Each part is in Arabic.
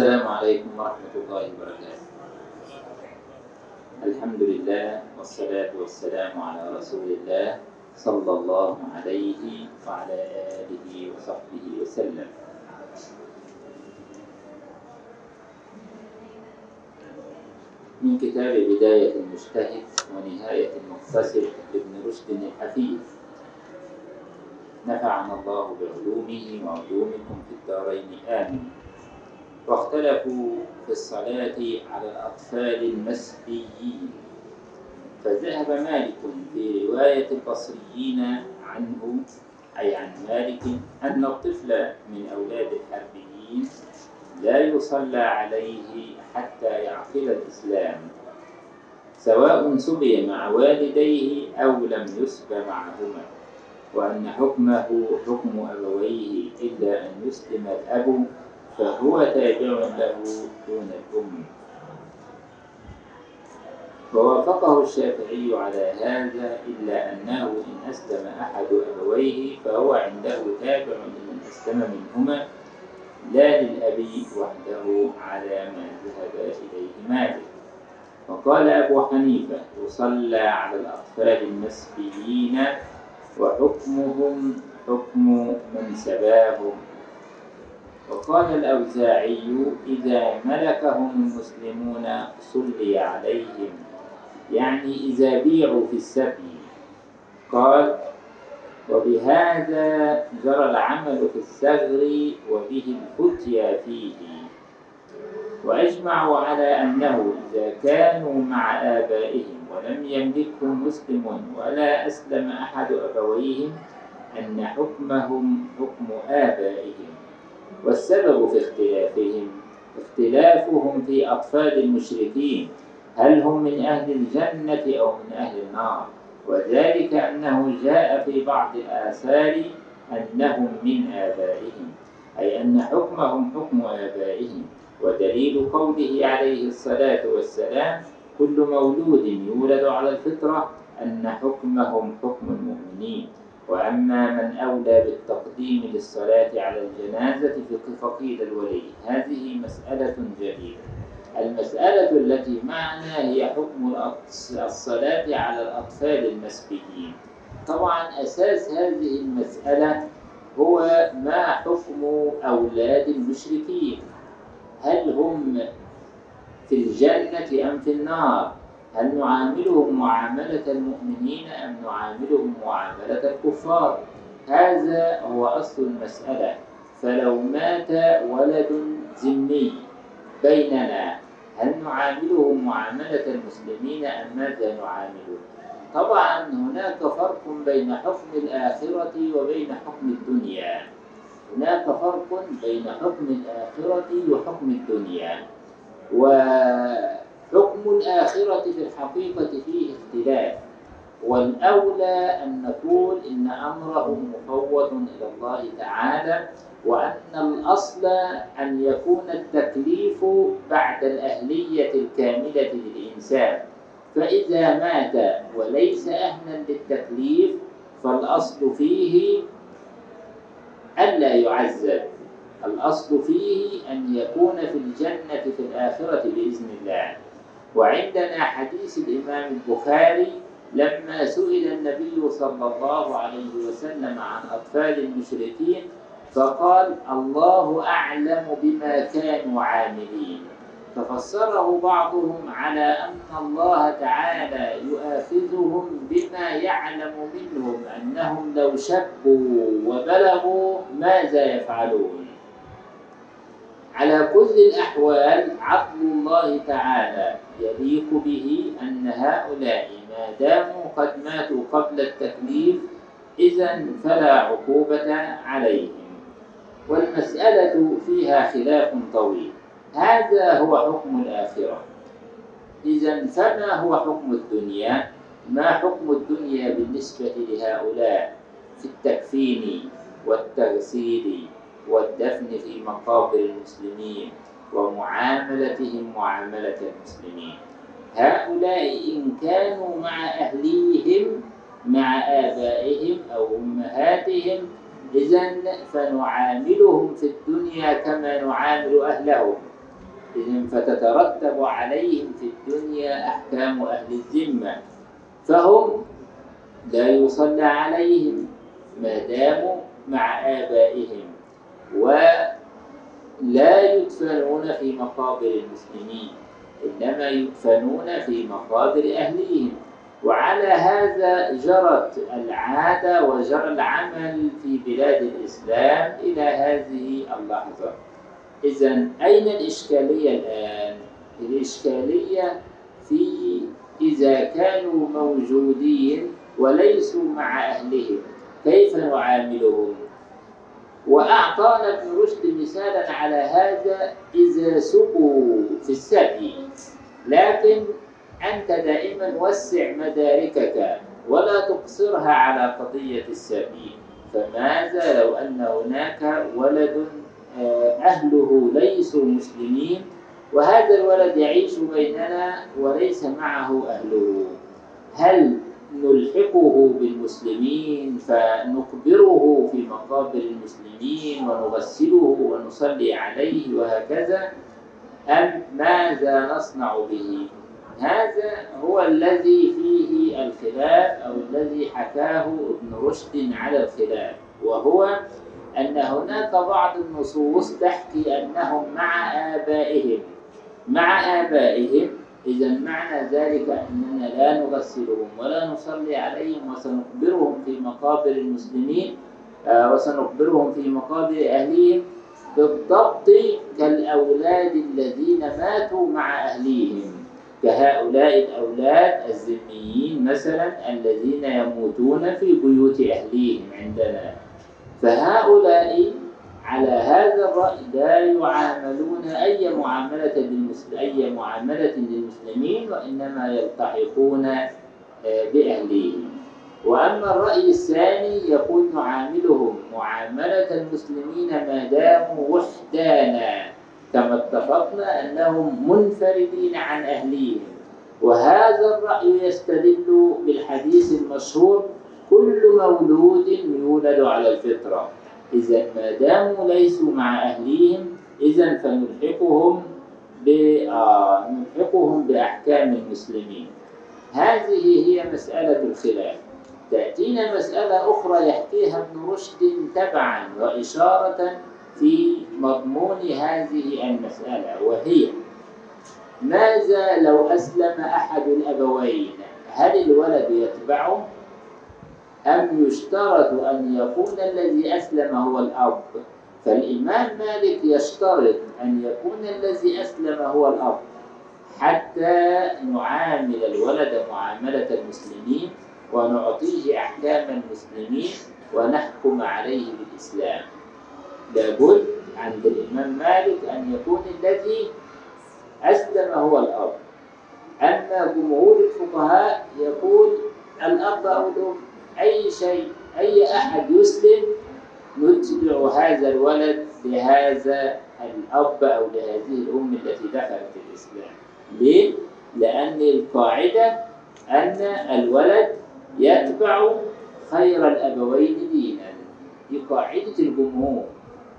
السلام عليكم ورحمة الله وبركاته. الحمد لله والصلاة والسلام على رسول الله صلى الله عليه وعلى آله وصحبه وسلم. من كتاب بداية المجتهد ونهاية المقتصد لابن رشد الحفيظ. نفعنا الله بعلومه وعلومكم في الدارين. آمين. واختلفوا في الصلاة على الأطفال المسبيين فذهب مالك في رواية البصريين عنه أي عن مالك أن الطفل من أولاد الحربيين لا يصلى عليه حتى يعقل الإسلام سواء سبي مع والديه أو لم يسب معهما وأن حكمه حكم أبويه إلا أن يسلم الأب فهو تابع له دون الأم. ووافقه الشافعي على هذا إلا أنه إن أسلم أحد أبويه فهو عنده تابع لمن أسلم منهما لا للأب وحده على ما ذهب إليه مالك وقال أبو حنيفة يصلى على الأطفال المسبيين وحكمهم حكم من سباهم وقال الأوزاعي إذا ملكهم المسلمون صلي عليهم يعني إذا بيعوا في السبي. قال وبهذا جرى العمل في الثغر وبه الفتيا فيه. وأجمعوا على أنه إذا كانوا مع آبائهم ولم يملكهم مسلم ولا أسلم أحد أبويهم أن حكمهم حكم آبائهم. والسبب في اختلافهم اختلافهم في أطفال المشركين هل هم من أهل الجنة أو من أهل النار؟ وذلك أنه جاء في بعض الآثار أنهم من آبائهم أي أن حكمهم حكم آبائهم ودليل قوله عليه الصلاة والسلام كل مولود يولد على الفطرة أن حكمهم حكم المؤمنين وأما من أولى بالتقديم للصلاة على الجنازة في فقيد الولي هذه مسألة جديدة. المسألة التي معنا هي حكم الصلاة على الأطفال المسبيين طبعا أساس هذه المسألة هو ما حكم أولاد المشركين؟ هل هم في الجنة أم في النار؟ هل نعاملهم معاملة المؤمنين أم نعاملهم معاملة الكفار؟ هذا هو أصل المسألة. فلو مات ولد ذمي بيننا هل نعاملهم معاملة المسلمين أم ماذا نعامله؟ طبعا هناك فرق بين حكم الآخرة وبين حكم الدنيا. هناك فرق بين حكم الآخرة وحكم الدنيا. وحكم الآخرة في الحقيقة فيه اختلاف. والأولى أن نقول إن أمره مفوض إلى الله تعالى وأن الأصل أن يكون التكليف بعد الأهلية الكاملة للإنسان. فإذا مات وليس أهلا للتكليف فالأصل فيه ألا يعذب. الأصل فيه أن يكون في الجنة في الآخرة بإذن الله. وعندنا حديث الإمام البخاري لما سئل النبي صلى الله عليه وسلم عن أطفال المشركين فقال الله أعلم بما كانوا عاملين. ففسره بعضهم على أن الله تعالى يؤاخذهم بما يعلم منهم أنهم لو شبوا وبلغوا ماذا يفعلون. على كل الأحوال عقل الله تعالى يليق به أن هؤلاء ما داموا قد ماتوا قبل التكليف إذا فلا عقوبة عليهم. والمسألة فيها خلاف طويل. هذا هو حكم الآخرة. إذا فما هو حكم الدنيا؟ ما حكم الدنيا بالنسبة لهؤلاء في التكفين والتغسيل والدفن في مقابر المسلمين ومعاملتهم معاملة المسلمين. هؤلاء إن كانوا مع أهليهم مع آبائهم أو أمهاتهم إذا فنعاملهم في الدنيا كما نعامل أهلهم. إذن فتترتب عليهم في الدنيا أحكام أهل الذمة. فهم لا يصلى عليهم ما داموا مع آبائهم. ولا يدفنون في مقابر المسلمين إنما يدفنون في مقابر أهليهم وعلى هذا جرت العادة وجرى العمل في بلاد الإسلام إلى هذه اللحظة إذا أين الإشكالية الآن؟ الإشكالية في إذا كانوا موجودين وليسوا مع أهلهم كيف نعاملهم؟ وأعطانا ابن رشد مثالا على هذا إذا سقوا في السبي لكن أنت دائما وسع مداركك ولا تقصرها على قضية السبي فماذا لو أن هناك ولد أهله ليسوا مسلمين وهذا الولد يعيش بيننا وليس معه أهله؟ هل نلحقه بالمسلمين فنقبره في مقابر المسلمين ونغسله ونصلي عليه وهكذا. أم ماذا نصنع به؟ هذا هو الذي فيه الخلاف أو الذي حكاه ابن رشد على الخلاف وهو أن هناك بعض النصوص تحكي أنهم مع آبائهم مع آبائهم إذا معنى ذلك أننا لا نغسلهم ولا نصلي عليهم وسنقبرهم في مقابر المسلمين آه، وسنقبرهم في مقابر أهليهم بالضبط كالأولاد الذين ماتوا مع أهليهم. كهؤلاء الأولاد الذميين مثلا الذين يموتون في بيوت أهليهم عندنا. فهؤلاء على هذا الرأي لا يعاملون أي معاملة أي معاملة للمسلمين وإنما يلتحقون آه، بأهليهم وأما الرأي الثاني يقول نعاملهم معاملة المسلمين ما داموا وحدانا كما اتفقنا أنهم منفردين عن أهليهم وهذا الرأي يستدل بالحديث المشهور كل مولود يولد على الفطرة. إذا ما داموا ليسوا مع أهليهم إذا فنلحقهم آه نلحقهم بأحكام المسلمين. هذه هي مسألة الخلاف. تأتينا مسألة أخرى يحكيها ابن رشد تبعا وإشارة في مضمون هذه المسألة وهي ماذا لو أسلم أحد الأبوين؟ هل الولد يتبعه؟ أم يشترط أن يكون الذي أسلم هو الأب؟ فالإمام مالك يشترط أن يكون الذي أسلم هو الأب حتى نعامل الولد معاملة المسلمين ونعطيه أحكام المسلمين ونحكم عليه بالإسلام. لابد عند الإمام مالك أن يكون الذي أسلم هو الأب. أما جمهور الفقهاء يقول الأب أو الأم. أي شيء أي أحد يسلم نتبع هذا الولد لهذا الأب أو لهذه الأم التي دخلت الإسلام. ليه؟ لأن القاعدة أن الولد يتبع خير الأبوين دينا. دي قاعدة الجمهور.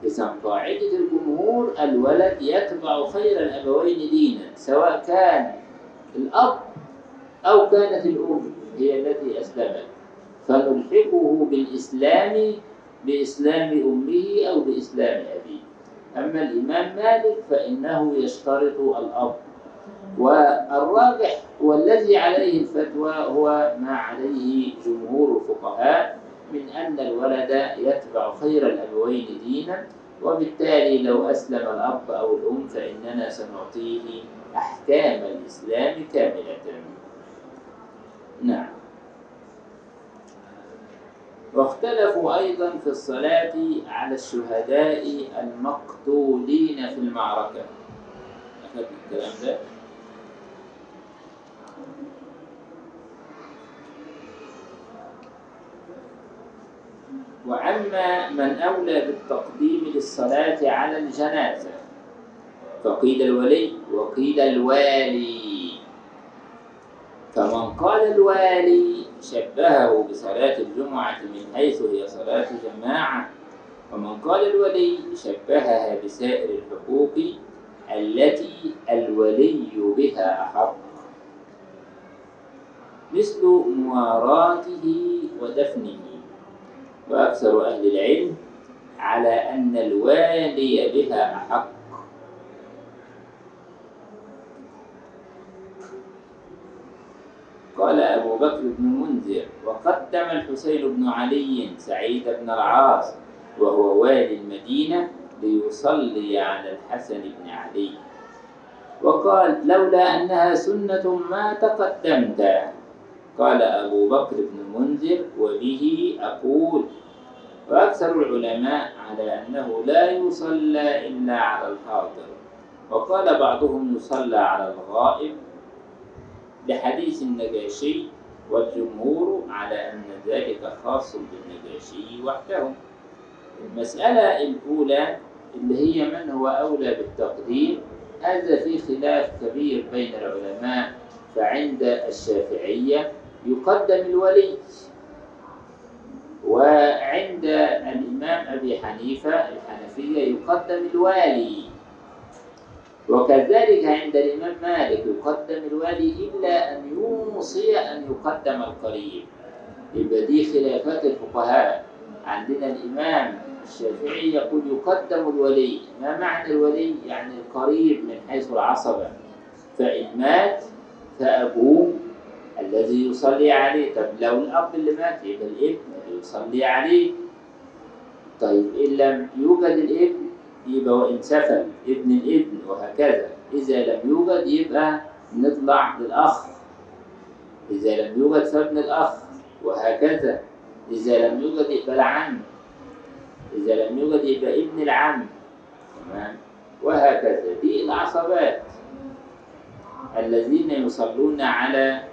إذا قاعدة الجمهور الولد يتبع خير الأبوين دينا سواء كان الأب أو كانت الأم هي التي أسلمت. فنلحقه بالإسلام بإسلام أمه أو بإسلام أبيه. أما الإمام مالك فإنه يشترط الأب والراجح والذي عليه الفتوى هو ما عليه جمهور الفقهاء من أن الولد يتبع خير الأبوين دينا وبالتالي لو أسلم الأب أو الأم فإننا سنعطيه أحكام الإسلام كاملة. نعم. واختلفوا أيضا في الصلاة على الشهداء المقتولين في المعركة. أخذت الكلام ده. وعما من أولى بالتقديم للصلاة على الجنازة. فقيل الولي وقيل الوالي. فمن قال الوالي شبهه بصلاة الجمعة من حيث هي صلاة جماعة. ومن قال الولي شبهها بسائر الحقوق التي الولي بها أحق مثل مواراته ودفنه. وأكثر أهل العلم على أن الوالي بها أحق قال أبو بكر بن المنذر وقدم الحسين بن علي سعيد بن العاص وهو والي المدينة ليصلي على الحسن بن علي. وقال لولا أنها سنة ما تقدمت. قال أبو بكر بن المنذر وبه أقول وأكثر العلماء على أنه لا يصلى إلا على الحاضر. وقال بعضهم يصلى على الغائب. لحديث النجاشي والجمهور على أن ذلك خاص بالنجاشي وحده. المسألة الأولى اللي هي من هو أولى بالتقديم هذا في خلاف كبير بين العلماء فعند الشافعية يقدم الولي. وعند الإمام أبي حنيفة الحنفية يقدم الوالي. وكذلك عند الإمام مالك يقدم الوالي إلا أن يوصي أن يقدم القريب. يبقى دي خلافات الفقهاء. عندنا الإمام الشافعي يقول يقدم الولي. ما معنى الولي؟ يعني القريب من حيث العصبة. فإن مات فأبوه الذي يصلي عليه. طب لو الأب اللي مات يبقى الابن اللي يصلي عليه. طيب إن لم يوجد الابن يبقى وإن سفل ابن الابن وهكذا. إذا لم يوجد يبقى نطلع للأخ. إذا لم يوجد فابن الأخ وهكذا. إذا لم يوجد يبقى العم. إذا لم يوجد يبقى ابن العم. تمام؟ وهكذا. دي العصبات الذين يصلون على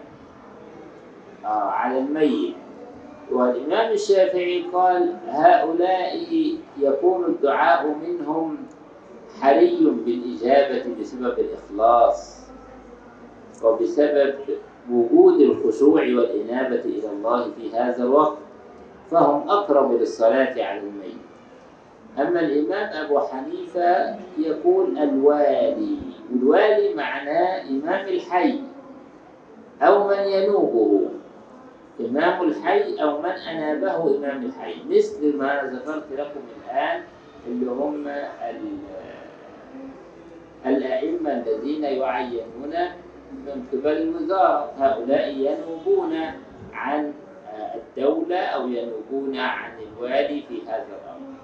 آه على الميت. والإمام الشافعي قال هؤلاء يكون الدعاء منهم حري بالإجابة بسبب الإخلاص وبسبب وجود الخشوع والإنابة إلى الله في هذا الوقت فهم أقرب للصلاة على الميت. أما الإمام أبو حنيفة يقول الوالي الوالي معناه إمام الحي أو من ينوبه. إمام الحي أو من أنابه إمام الحي. مثل ما ذكرت لكم الآن اللي هم الأئمة الذين يعينون من قبل الوزارة. هؤلاء ينوبون عن الدولة أو ينوبون عن الوالي في هذا الأمر.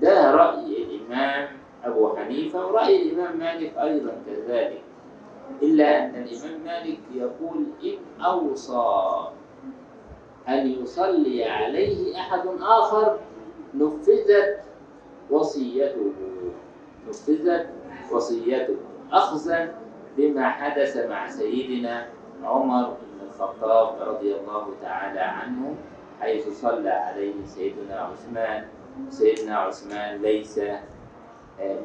ده رأي الإمام أبو حنيفة ورأي الإمام مالك أيضا كذلك. إلا أن الإمام مالك يقول إن أوصى أن يصلي عليه أحد آخر نفذت وصيته. نفذت وصيته. أخذا بما حدث مع سيدنا عمر بن الخطاب رضي الله تعالى عنه حيث صلى عليه سيدنا عثمان. سيدنا عثمان ليس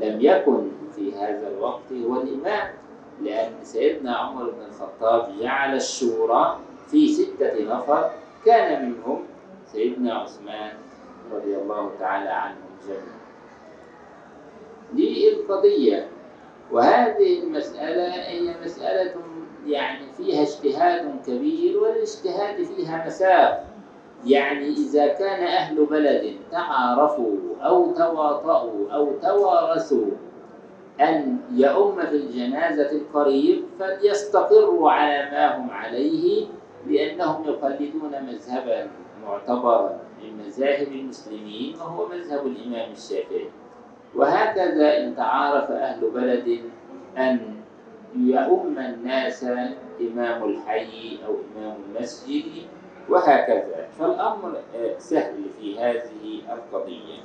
لم يكن في هذا الوقت هو الإمام لأن سيدنا عمر بن الخطاب جعل الشورى في ستة نفر كان منهم سيدنا عثمان رضي الله تعالى عنهم جميعا. دي القضية وهذه المسألة هي مسألة يعني فيها اجتهاد كبير والاجتهاد فيها مساق. يعني إذا كان أهل بلد تعارفوا أو تواطؤوا أو توارثوا أن يؤم في الجنازة القريب فليستقروا على ما هم عليه لأنهم يقلدون مذهبا معتبرا من مذاهب المسلمين وهو مذهب الإمام الشافعي. وهكذا إن تعارف أهل بلد أن يؤم الناس إمام الحي أو إمام المسجد وهكذا. فالأمر سهل في هذه القضية.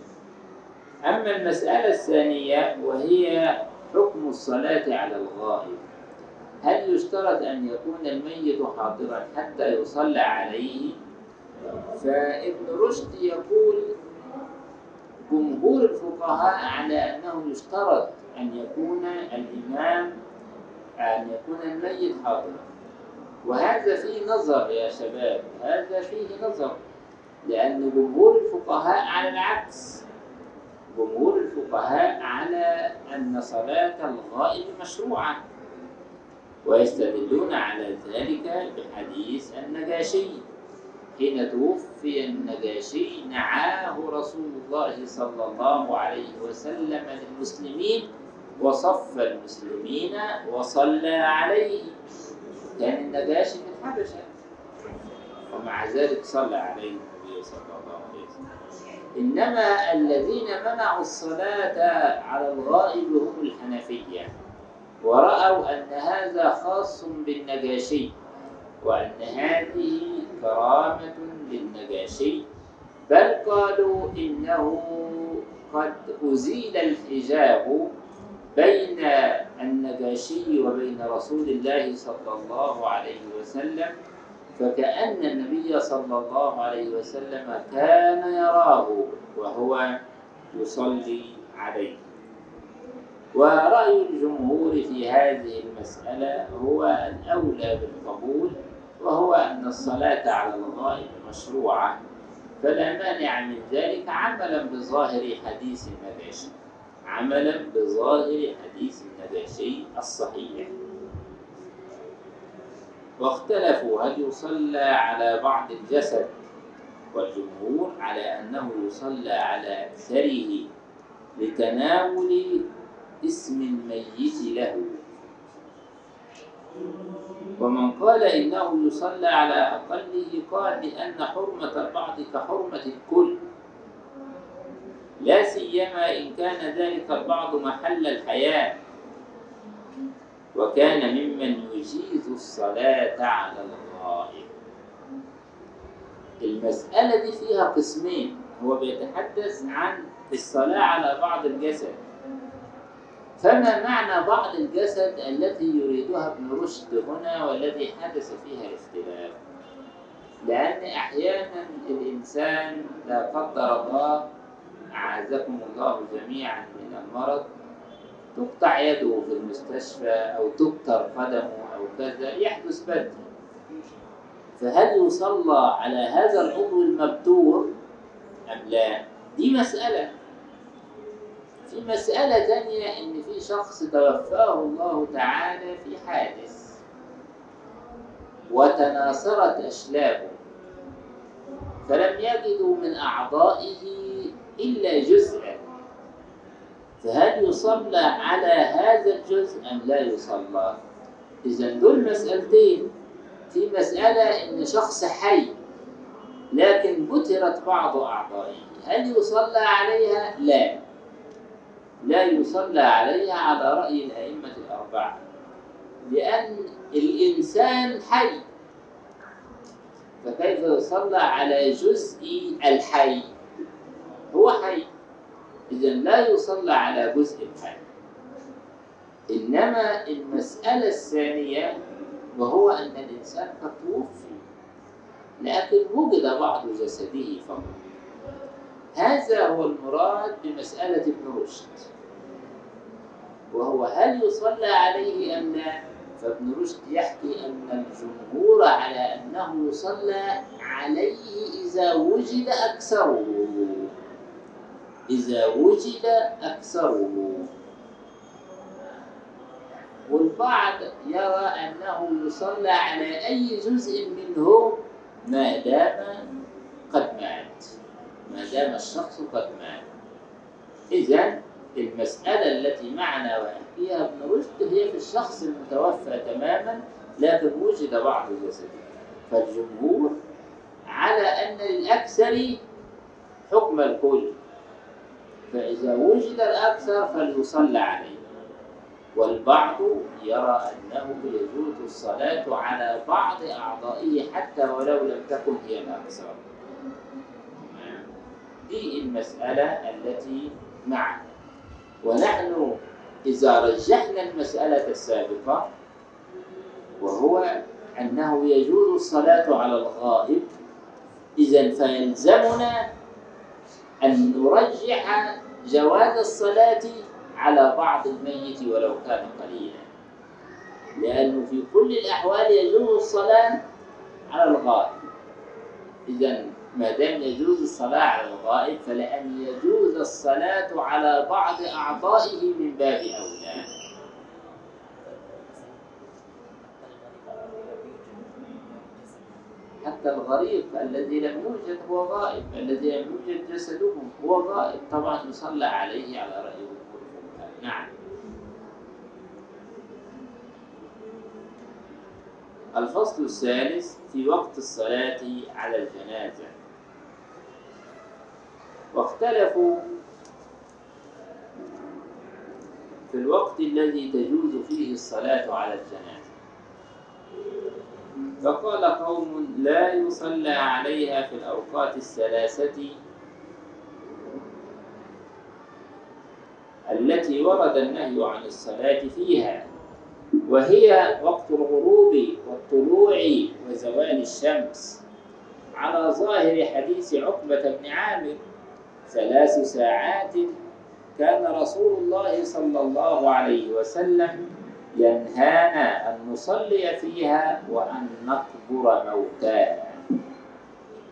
أما المسألة الثانية وهي حكم الصلاة على الغائب. هل يشترط أن يكون الميت حاضرا حتى يصلى عليه؟ فابن رشد يقول جمهور الفقهاء على أنه يشترط أن يكون الإمام أن يكون الميت حاضرا. وهذا فيه نظر يا شباب هذا فيه نظر لأن جمهور الفقهاء على العكس. جمهور الفقهاء على أن صلاة الغائب مشروعة. ويستدلون على ذلك بحديث النجاشي حين توفي النجاشي نعاه رسول الله صلى الله عليه وسلم للمسلمين وصف المسلمين وصلى عليه. كان النجاشي في الحبشة ومع ذلك صلى عليه النبي صلى الله عليه وسلم. إنما الذين منعوا الصلاة على الغائب هم الحنفية. ورأوا أن هذا خاص بالنجاشي وأن هذه كرامة للنجاشي. بل قالوا إنه قد أزيل الحجاب بين النجاشي وبين رسول الله صلى الله عليه وسلم فكأن النبي صلى الله عليه وسلم كان يراه وهو يصلي عليه. ورأي الجمهور في هذه المسألة هو الأولى بالقبول وهو أن الصلاة على الغائب مشروعة. فلا مانع من ذلك عملا بظاهر حديث النجاشي عملا بظاهر حديث النجاشي الصحيح. واختلفوا هل يصلى على بعض الجسد والجمهور على أنه يصلى على أكثره لتناول اسم الميت له. ومن قال إنه يصلى على أقله قال لأن حرمة البعض كحرمة الكل. لا سيما إن كان ذلك البعض محل الحياة. وكان ممن يجيز الصلاة على الغائب المسألة دي فيها قسمين. هو بيتحدث عن الصلاة على بعض الجسد. فما معنى بعض الجسد التي يريدها ابن رشد هنا والذي حدث فيها اختلاف لأن أحيانا الإنسان لا قدر الله أعزكم الله جميعا من المرض تقطع يده في المستشفى أو تبتر قدمه أو كذا يحدث بدل فهل يصلى على هذا العضو المبتور؟ أم لا؟ دي مسألة. في مسألة تانية إن في شخص توفاه الله تعالى في حادث وتناثرت أشلابه فلم يجدوا من أعضائه إلا جزءا فهل يصلى على هذا الجزء أم لا يصلى؟ إذا دول مسألتين في مسألة إن شخص حي لكن بترت بعض أعضائه هل يصلى عليها؟ لا لا يصلى عليها على رأي الأئمة الأربعة. لأن الإنسان حي. فكيف يصلى على جزء الحي؟ هو حي. إذا لا يصلى على جزء الحي. إنما المسألة الثانية وهو أن الإنسان قد توفي لكن وجد بعض جسده فقط. هذا هو المراد بمسألة ابن رشد. وهو هل يصلى عليه أم لا؟ فابن رشد يحكي أن الجمهور على أنه يصلى عليه إذا وجد أكثره. إذا وجد أكثره. والبعض يرى أنه يصلى على أي جزء منه ما دام قد مات. ما دام الشخص قد مات. إذا المسألة التي معنا ويحكيها ابن رشد هي في الشخص المتوفى تماما لكن وجد بعض جسده. فالجمهور على أن للأكثر حكم الكل. فإذا وجد الأكثر فليصلى عليه. والبعض يرى أنه يجوز الصلاة على بعض أعضائه حتى ولو لم تكن هي الأكثر دي المسألة التي معنا. ونحن إذا رجحنا المسألة السابقة وهو أنه يجوز الصلاة على الغائب إذا فيلزمنا أن نرجح جواز الصلاة على بعض الميت ولو كان قليلا. لأنه في كل الأحوال يجوز الصلاة على الغائب. إذا ما دام يجوز الصلاة على الغائب فلأن يجوز الصلاة على بعض أعضائه من باب أولى. حتى الغريق الذي لم يوجد هو غائب الذي لم يوجد جسده هو غائب. طبعا يصلى عليه على رأي نعم. الفصل الثالث في وقت الصلاة على الجنازة. واختلفوا. في الوقت الذي تجوز فيه الصلاة على الجنازة. فقال قوم لا يصلى عليها في الأوقات الثلاثة التي ورد النهي عن الصلاة فيها وهي وقت الغروب والطلوع وزوال الشمس. على ظاهر حديث عقبة بن عامر ثلاث ساعات كان رسول الله صلى الله عليه وسلم ينهانا أن نصلي فيها وأن نقبر موتانا.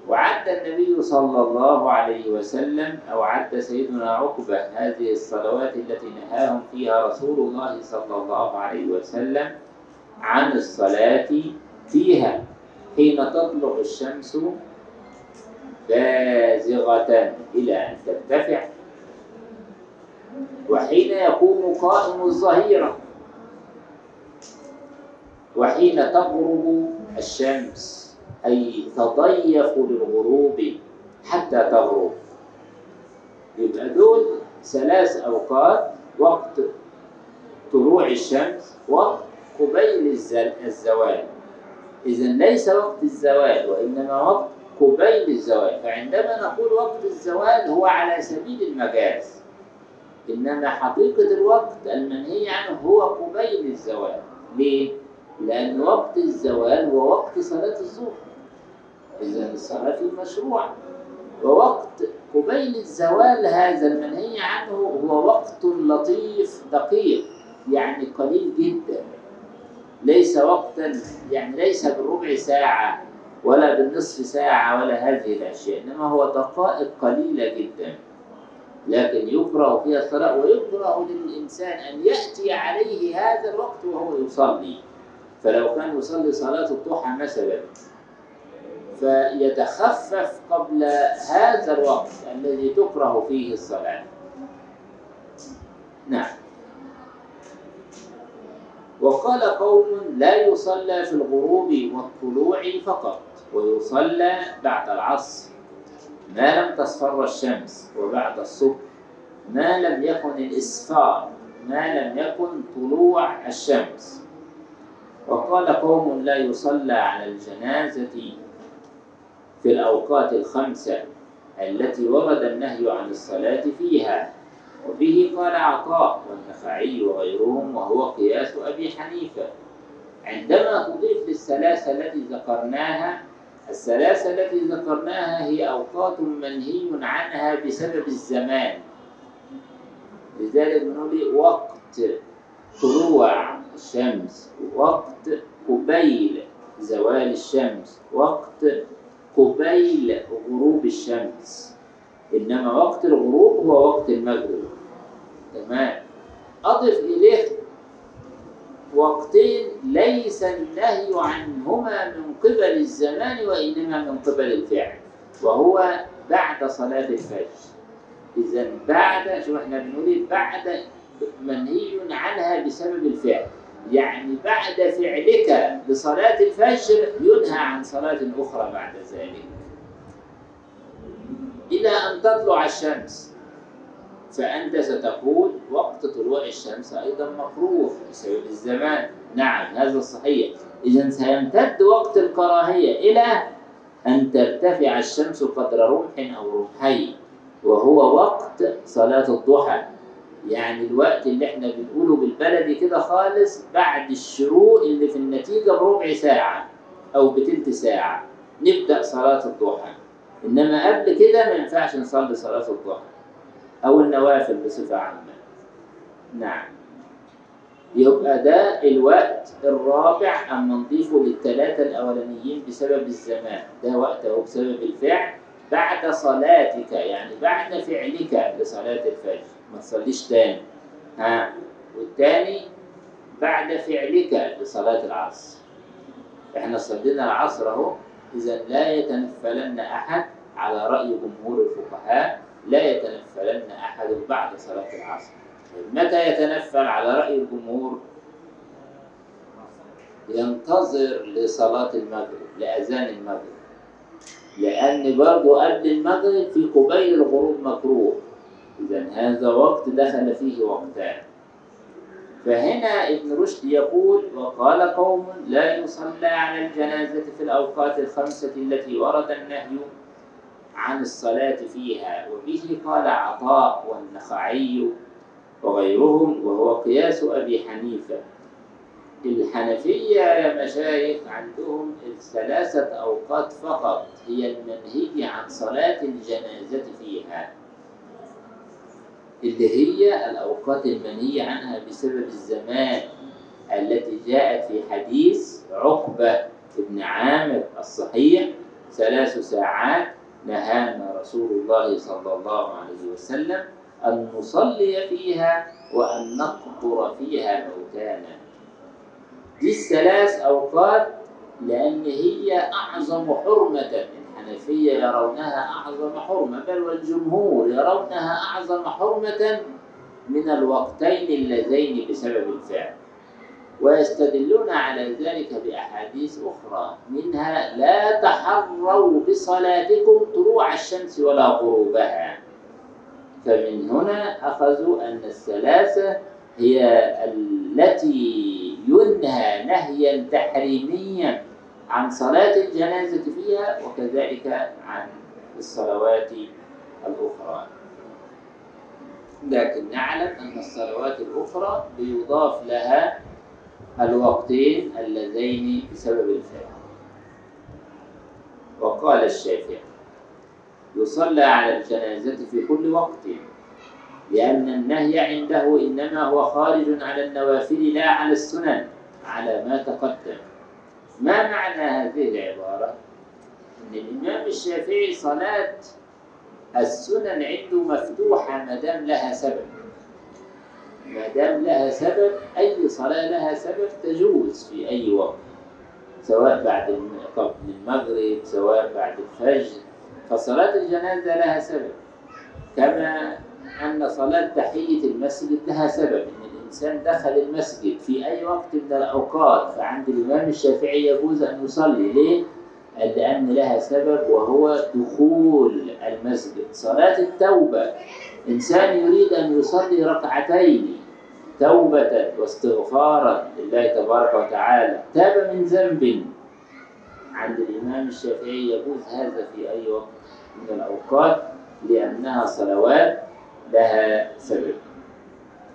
وعد النبي صلى الله عليه وسلم أو عد سيدنا عقبة هذه الصلوات التي نهاهم فيها رسول الله صلى الله عليه وسلم عن الصلاة فيها حين تطلع الشمس بازغة إلى أن ترتفع. وحين يقوم قائم الظهيرة. وحين تغرب الشمس. أي تضيق للغروب حتى تغرب. يبقى دول ثلاث أوقات وقت طلوع الشمس وقت قبيل الزوال. إذا ليس وقت الزوال وإنما وقت قبيل الزوال. فعندما نقول وقت الزوال هو على سبيل المجاز. إنما حقيقة الوقت المنهي عنه هو قبيل الزوال. ليه؟ لأن وقت الزوال هو وقت صلاة الظهر. إذا الصلاة مشروعة. ووقت قبيل الزوال هذا المنهي عنه هو وقت لطيف دقيق يعني قليل جدا. ليس وقتا يعني ليس بالربع ساعة. ولا بالنصف ساعة ولا هذه الأشياء إنما هو دقائق قليلة جدا. لكن يكره فيها الصلاة ويكره للإنسان أن يأتي عليه هذا الوقت وهو يصلي. فلو كان يصلي صلاة الضحى مثلا فيتخفف قبل هذا الوقت الذي تكره فيه الصلاة. نعم. وقال قوم لا يصلى في الغروب والطلوع فقط ويصلى بعد العصر. ما لم تصفر الشمس وبعد الصبح ما لم يكن الإسفار ما لم يكن طلوع الشمس. وقال قوم لا يصلى على الجنازة في الأوقات الخمسة التي ورد النهي عن الصلاة فيها. وبه قال عطاء والنخعي وغيرهم وهو قياس أبي حنيفة. عندما تضيف للثلاثة التي ذكرناها الثلاثة التي ذكرناها هي أوقات منهي عنها بسبب الزمان. لذلك بنقول وقت طلوع الشمس وقت قبيل زوال الشمس وقت قبيل غروب الشمس. إنما وقت الغروب هو وقت المغرب. تمام. أضف إليه وقتين ليس النهي عنهما من قبل الزمان وإنما من قبل الفعل وهو بعد صلاة الفجر. إذا بعد شو إحنا بنقول؟ بعد منهي عنها بسبب الفعل. يعني بعد فعلك لصلاة الفجر ينهى عن صلاة أخرى بعد ذلك. إلى أن تطلع الشمس. فأنت ستقول وقت طلوع الشمس أيضا مكروه بسبب الزمان. نعم هذا صحيح. إذا سيمتد وقت الكراهية إلى أن ترتفع الشمس قدر رمح أو رمحين وهو وقت صلاة الضحى. يعني الوقت اللي إحنا بنقوله بالبلدي كده خالص بعد الشروق اللي في النتيجة بربع ساعة أو بتلت ساعة. نبدأ صلاة الضحى. إنما قبل كده ما ينفعش نصلي صلاة الضحى. أو النوافل بصفة عامة. نعم. يبقى ده الوقت الرابع أما نضيفه للثلاثة الأولانيين بسبب الزمان. ده وقت أو بسبب الفعل. بعد صلاتك يعني بعد فعلك لصلاة الفجر. ما تصليش تاني. ها؟ والتاني بعد فعلك لصلاة العصر. إحنا صلينا العصر أهو. اذا لا يتنفلن أحد على رأي جمهور الفقهاء. لا يتنفلن أحد بعد صلاة العصر. متى يتنفل على رأي الجمهور؟ ينتظر لصلاة المغرب لأذان المغرب. لأن برضه قبل المغرب في قبيل الغروب مكروه. إذا هذا وقت دخل فيه وقتان. فهنا ابن رشد يقول وقال قوم لا يصلى على الجنازة في الأوقات الخمسة التي ورد النهي عن الصلاة فيها وبه قال عطاء والنخعي وغيرهم وهو قياس أبي حنيفة. الحنفية يا مشايخ عندهم الثلاثة أوقات فقط هي المنهي عن صلاة الجنازة فيها. اللي هي الأوقات المنهية عنها بسبب الزمان التي جاءت في حديث عقبة بن عامر الصحيح ثلاث ساعات نهانا رسول الله صلى الله عليه وسلم أن نصلي فيها وأن نقبر فيها موتانا. دي الثلاث أوقات لأن هي أعظم حرمة. الحنفية يرونها أعظم حرمة بل والجمهور يرونها أعظم حرمة من الوقتين اللذين بسبب الفعل. ويستدلون على ذلك بأحاديث أخرى منها لا تحروا بصلاتكم طلوع الشمس ولا غروبها. فمن هنا أخذوا أن الثلاثة هي التي ينهى نهيا تحريميا عن صلاة الجنازة فيها وكذلك عن الصلوات الأخرى. لكن نعلم أن الصلوات الأخرى بيضاف لها الوقتين اللذين بسبب الفعل. وقال الشافعي يصلى على الجنازة في كل وقت لأن النهي عنده إنما هو خارج على النوافل لا على السنن على ما تقدم. ما معنى هذه العبارة؟ أن الإمام الشافعي صلاة السنن عنده مفتوحة ما دام لها سبب. ما دام لها سبب أي صلاة لها سبب تجوز في أي وقت سواء بعد قبل المغرب سواء بعد الفجر. فصلاة الجنازة لها سبب. كما أن صلاة تحية المسجد لها سبب. أن الإنسان دخل المسجد في أي وقت من الأوقات فعند الإمام الشافعي يجوز أن يصلي. ليه؟ لأن لها سبب وهو دخول المسجد. صلاة التوبة. إنسان يريد أن يصلي ركعتين. توبة واستغفارا لله تبارك وتعالى. تاب من ذنب. عند الإمام الشافعي يجوز هذا في أي وقت من الأوقات لأنها صلوات لها سبب.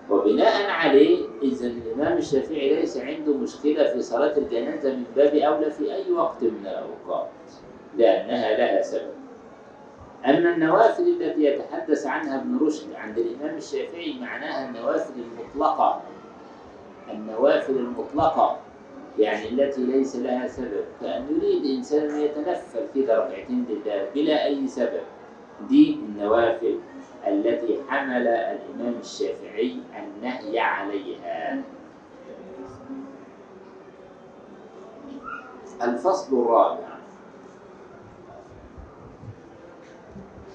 وبناء عليه إذا الإمام الشافعي ليس عنده مشكلة في صلاة الجنازة من باب أولى في أي وقت من الأوقات لأنها لها سبب. أما النوافل التي يتحدث عنها ابن رشد عند الإمام الشافعي معناها النوافل المطلقة. النوافل المطلقة يعني التي ليس لها سبب. كأن يريد إنسان أن يتنفل كده ركعتين لله بلا أي سبب. دي النوافل التي حمل الإمام الشافعي النهي عليها. الفصل الرابع.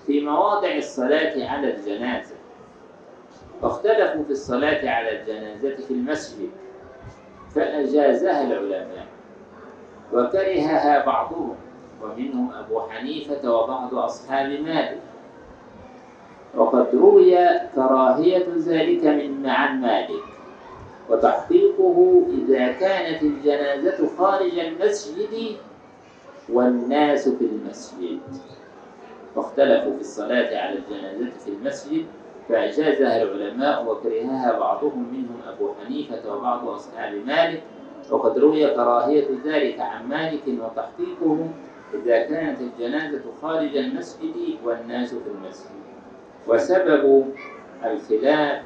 في مواضع الصلاة على الجنازة. فاختلفوا في الصلاة على الجنازة في المسجد فأجازها العلماء وكرهها بعضهم ومنهم أبو حنيفة وبعض أصحاب مالك. وقد روي كراهية ذلك من عن مالك وتحقيقه إذا كانت الجنازة خارج المسجد والناس في المسجد. واختلفوا في الصلاة على الجنازة في المسجد فأجازها العلماء وكرهها بعضهم منهم أبو حنيفة وبعض أصحاب مالك وقد روي كراهية ذلك عن مالك وتحقيقه إذا كانت الجنازة خارج المسجد والناس في المسجد. وسبب الخلاف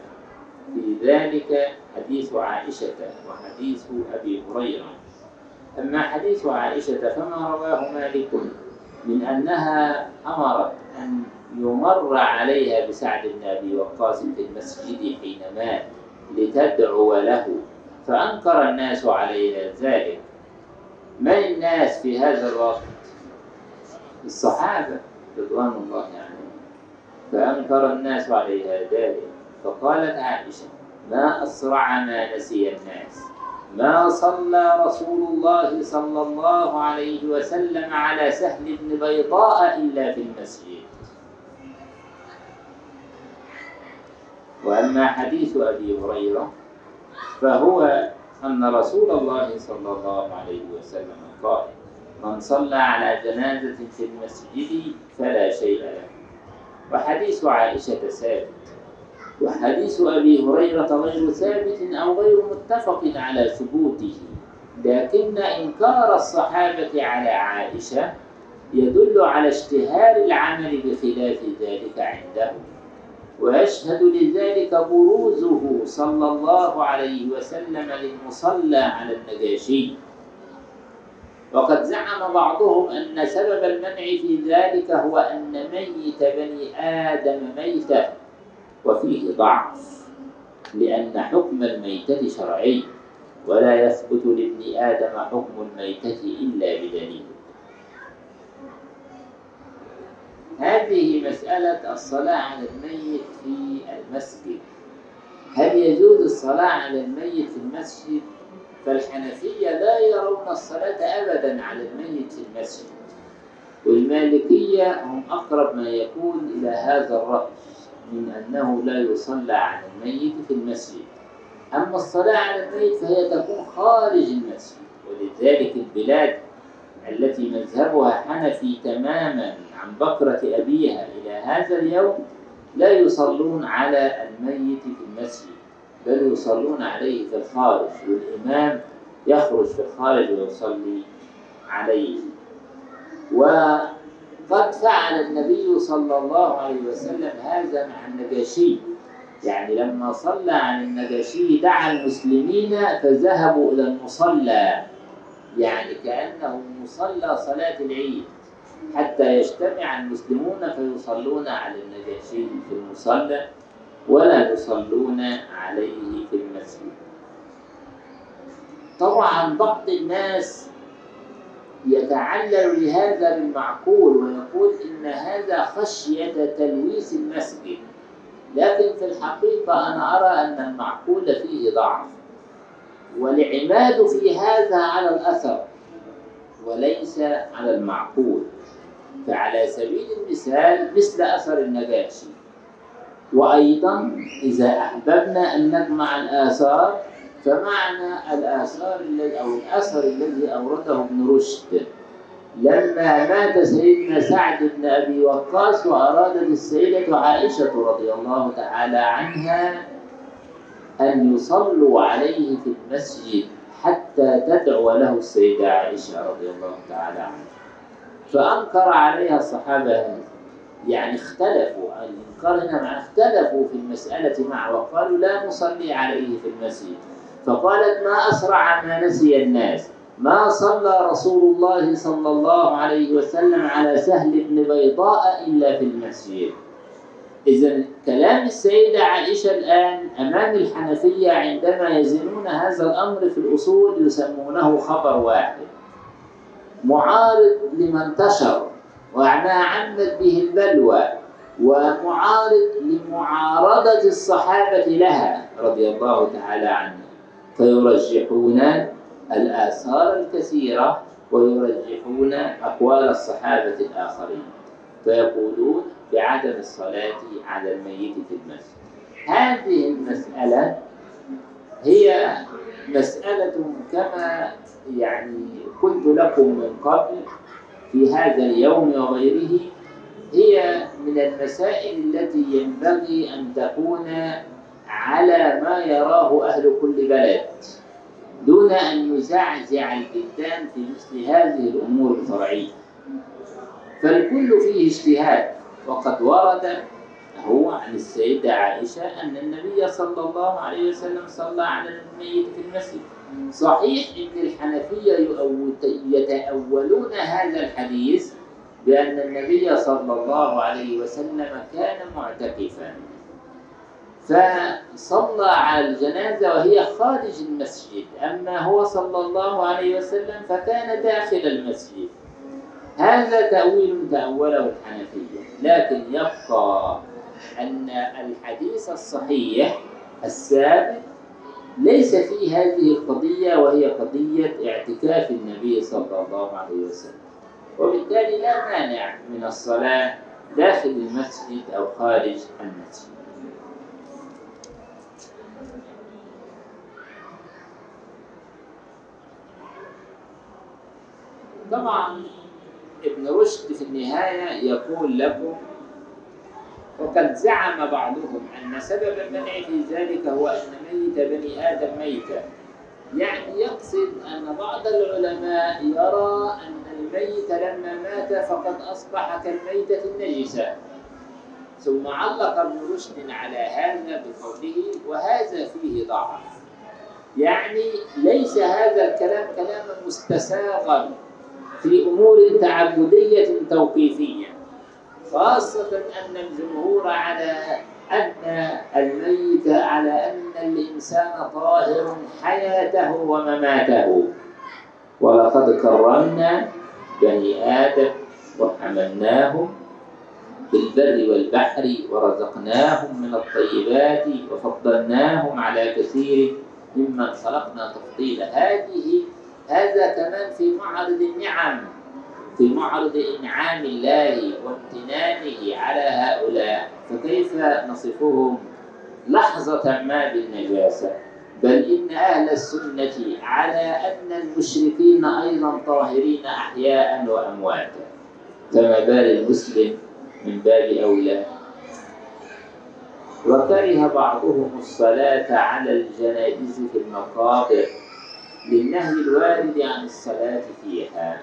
في ذلك حديث عائشة وحديث أبي هريرة. أما حديث عائشة فما رواه مالك؟ من أنها أمرت أن يمر عليها بسعد بن أبي وقاص في المسجد حين مات لتدعو له فأنكر الناس عليها ذلك. من الناس في هذا الوقت؟ الصحابة رضوان الله عليهم. فأنكر الناس عليها ذلك. فقالت عائشة ما أسرع ما نسي الناس. ما صلى رسول الله صلى الله عليه وسلم على سهل بن بيضاء إلا في المسجد. وأما حديث أبي هريرة فهو أن رسول الله صلى الله عليه وسلم قال من صلى على جنازة في المسجد فلا شيء له. وحديث عائشة ثابت. وحديث أبي هريرة غير ثابت أو غير متفق على ثبوته لكن إنكار الصحابة على عائشة يدل على اشتهار العمل بخلاف ذلك عندهم. ويشهد لذلك بروزه صلى الله عليه وسلم للمصلى على النجاشي. وقد زعم بعضهم أن سبب المنع في ذلك هو أن ميت بني آدم ميتة وفيه ضعف لأن حكم الميتة شرعي ولا يثبت لابن آدم حكم الميتة إلا بدليل. هذه مسألة الصلاة على الميت في المسجد. هل يجوز الصلاة على الميت في المسجد؟ فالحنفية لا يرون الصلاة أبدا على الميت في المسجد والمالكية هم أقرب ما يكون إلى هذا الرأي. من أنه لا يصلى على الميت في المسجد. أما الصلاة على الميت فهي تكون خارج المسجد ولذلك البلاد التي مذهبها حنفي تماما عن بكرة أبيها إلى هذا اليوم لا يصلون على الميت في المسجد بل يصلون عليه في الخارج. والإمام يخرج في الخارج ويصلي عليه. وقد فعل النبي صلى الله عليه وسلم هذا مع النجاشي. يعني لما صلى عن النجاشي دعا المسلمين فذهبوا إلى المصلى. يعني كأنه مصلى صلاة العيد. حتى يجتمع المسلمون فيصلون على النجاشي في المصلى ولا يصلون عليه في المسجد. طبعا بعض الناس يتعلل لهذا بالمعقول ويقول إن هذا خشية تلويث المسجد. لكن في الحقيقة أنا أرى أن المعقول فيه ضعف. والعماد في هذا على الأثر وليس على المعقول. فعلى سبيل المثال مثل أثر النجاشي. وأيضا إذا أحببنا أن نجمع الآثار فمعنى الآثار الذي أو الأثر الذي أورده ابن رشد. لما مات سيدنا سعد بن أبي وقاص وأرادت السيدة عائشة رضي الله تعالى عنها أن يصلوا عليه في المسجد حتى تدعو له السيدة عائشة رضي الله تعالى عنها. فأنكر عليها الصحابة يعني اختلفوا الإنكار هنا مع اختلفوا في المسألة معه وقالوا لا نصلي عليه في المسجد. فقالت ما أسرع ما نسي الناس. ما صلى رسول الله صلى الله عليه وسلم على سهل بن بيضاء إلا في المسجد. إذا كلام السيدة عائشة الآن أمام الحنفية عندما يزنون هذا الأمر في الأصول يسمونه خبر واحد. معارض لما انتشر وما عمت به البلوى ومعارض لمعارضة الصحابة لها رضي الله تعالى عنهم. فيرجحون الآثار الكثيرة ويرجحون أقوال الصحابة الآخرين. فيقولون بعدم الصلاة على الميت في المسجد. هذه المسألة هي مسألة كما يعني قلت لكم من قبل في هذا اليوم وغيره. هي من المسائل التي ينبغي أن تكون على ما يراه أهل كل بلد دون أن يزعزع البلدان في مثل هذه الأمور الفرعية. فالكل فيه اجتهاد وقد ورد هو عن السيدة عائشة أن النبي صلى الله عليه وسلم صلى على الميت في المسجد. صحيح أن الحنفية يتأولون هذا الحديث بأن النبي صلى الله عليه وسلم كان معتكفا. فصلى على الجنازة وهي خارج المسجد. أما هو صلى الله عليه وسلم فكان داخل المسجد. هذا تأويل تأوله الحنفية. لكن يبقى أن الحديث الصحيح الثابت ليس في هذه القضية وهي قضية اعتكاف النبي صلى الله عليه وسلم. وبالتالي لا مانع من الصلاة داخل المسجد أو خارج المسجد. طبعا ابن رشد في النهاية يقول لكم وقد زعم بعضهم أن سبب المنع في ذلك هو أن ميت بني آدم ميتا. يعني يقصد أن بعض العلماء يرى أن الميت لما مات فقد أصبح كالميتة النجسة. ثم علق ابن رشد على هذا بقوله وهذا فيه ضعف. يعني ليس هذا الكلام كلاما مستساغا. في أمور تعبدية توقيفية خاصة أن الجمهور على أن الميت على أن الإنسان طاهر حياته ومماته. ولقد كرمنا بني آدم وحملناهم في البر والبحر ورزقناهم من الطيبات وفضلناهم على كثير ممن خلقنا تفضيلا هذه هذا كمان في معرض النعم في معرض إنعام الله وامتنانه على هؤلاء. فكيف نصفهم؟ لحظة ما بالنجاسة. بل إن أهل السنة على أن المشركين أيضا طاهرين أحياء وأمواتا. فما بال المسلم من باب أولى؟ وكره بعضهم الصلاة على الجنائز في المقابر. للنهي الوارد عن الصلاة فيها.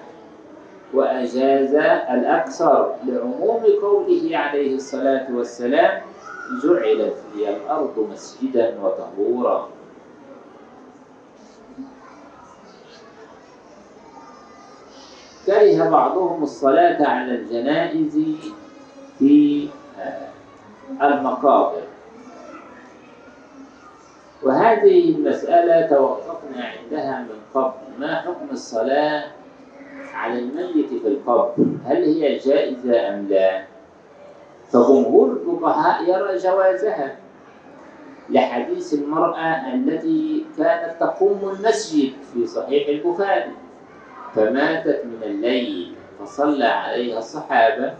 وأجاز الأكثر لعموم قوله عليه الصلاة والسلام جعلت لي الأرض مسجدا وطهورا. كره بعضهم الصلاة على الجنائز في المقابر. وهذه المسألة توقفنا عندها من قبل. ما حكم الصلاة على الميت في القبر؟ هل هي جائزة أم لا؟ فجمهور الفقهاء يرى جوازها لحديث المرأة التي كانت تقوم المسجد في صحيح البخاري. فماتت من الليل فصلى عليها الصحابة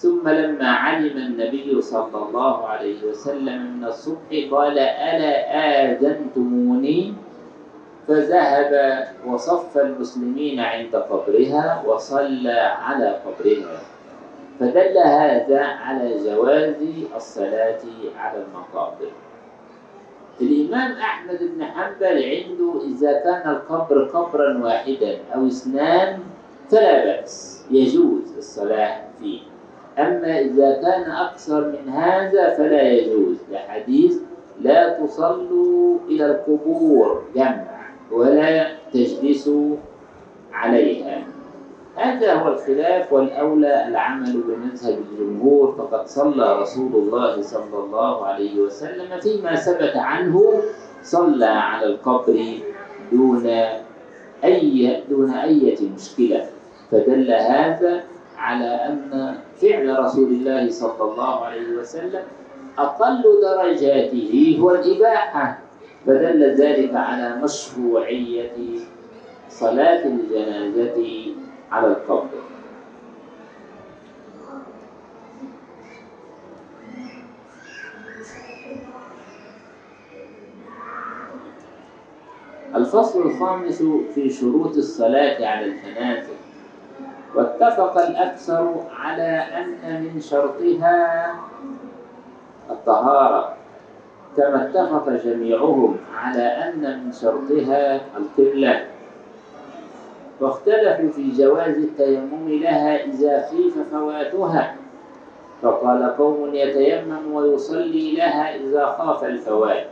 ثم لما علم النبي صلى الله عليه وسلم من الصبح قال ألا آذنتموني؟ فذهب وصف المسلمين عند قبرها وصلى على قبرها. فدل هذا على جواز الصلاة على المقابر. الإمام أحمد بن حنبل عنده إذا كان القبر قبرا واحدا أو اثنان فلا بأس يجوز الصلاة فيه. أما إذا كان أكثر من هذا فلا يجوز. لحديث لا تصلوا إلى القبور جمع ولا تجلسوا عليها. هذا هو الخلاف والأولى العمل بمذهب الجمهور فقد صلى رسول الله صلى الله عليه وسلم فيما ثبت عنه صلى على القبر دون أي دون أي مشكلة. فدل هذا على أن فعل رسول الله صلى الله عليه وسلم أقل درجاته هو الإباحة فدل ذلك على مشروعية صلاة الجنازة على القبر. الفصل الخامس في شروط الصلاة على الجنازة. واتفق الأكثر على أن من شرطها الطهارة. كما اتفق جميعهم على أن من شرطها القبلة. واختلفوا في جواز التيمم لها إذا خيف فواتها. فقال قوم يتيمم ويصلي لها إذا خاف الفوات.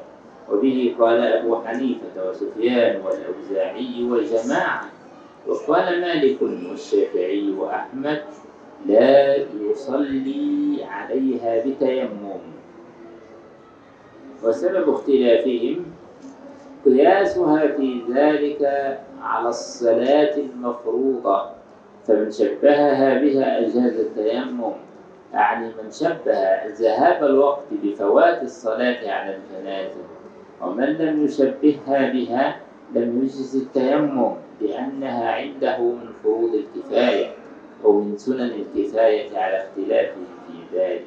وبه قال أبو حنيفة وسفيان والأوزاعي وجماعة وقال مالك والشافعي وأحمد لا يصلي عليها بتيمم. وسبب اختلافهم قياسها في ذلك على الصلاة المفروضة فمن شبهها بها أجاز التيمم. يعني من شبه ذهاب الوقت بفوات الصلاة على الجنازة ومن لم يشبهها بها لم يجز التيمم. لأنها عنده من فروض الكفاية أو من سنن الكفاية على اختلافهم في ذلك.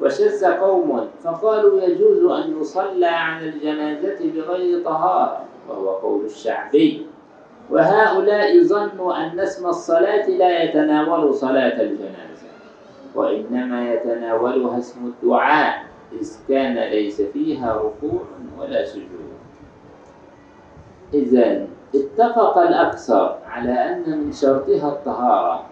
وشذ قوم فقالوا يجوز أن يصلى عن الجنازة بغير طهارة وهو قول الشعبي. وهؤلاء ظنوا أن اسم الصلاة لا يتناول صلاة الجنازة وإنما يتناولها اسم الدعاء إذ كان ليس فيها ركوع ولا سجود. إذا اتفق الأكثر على أن من شرطها الطهارة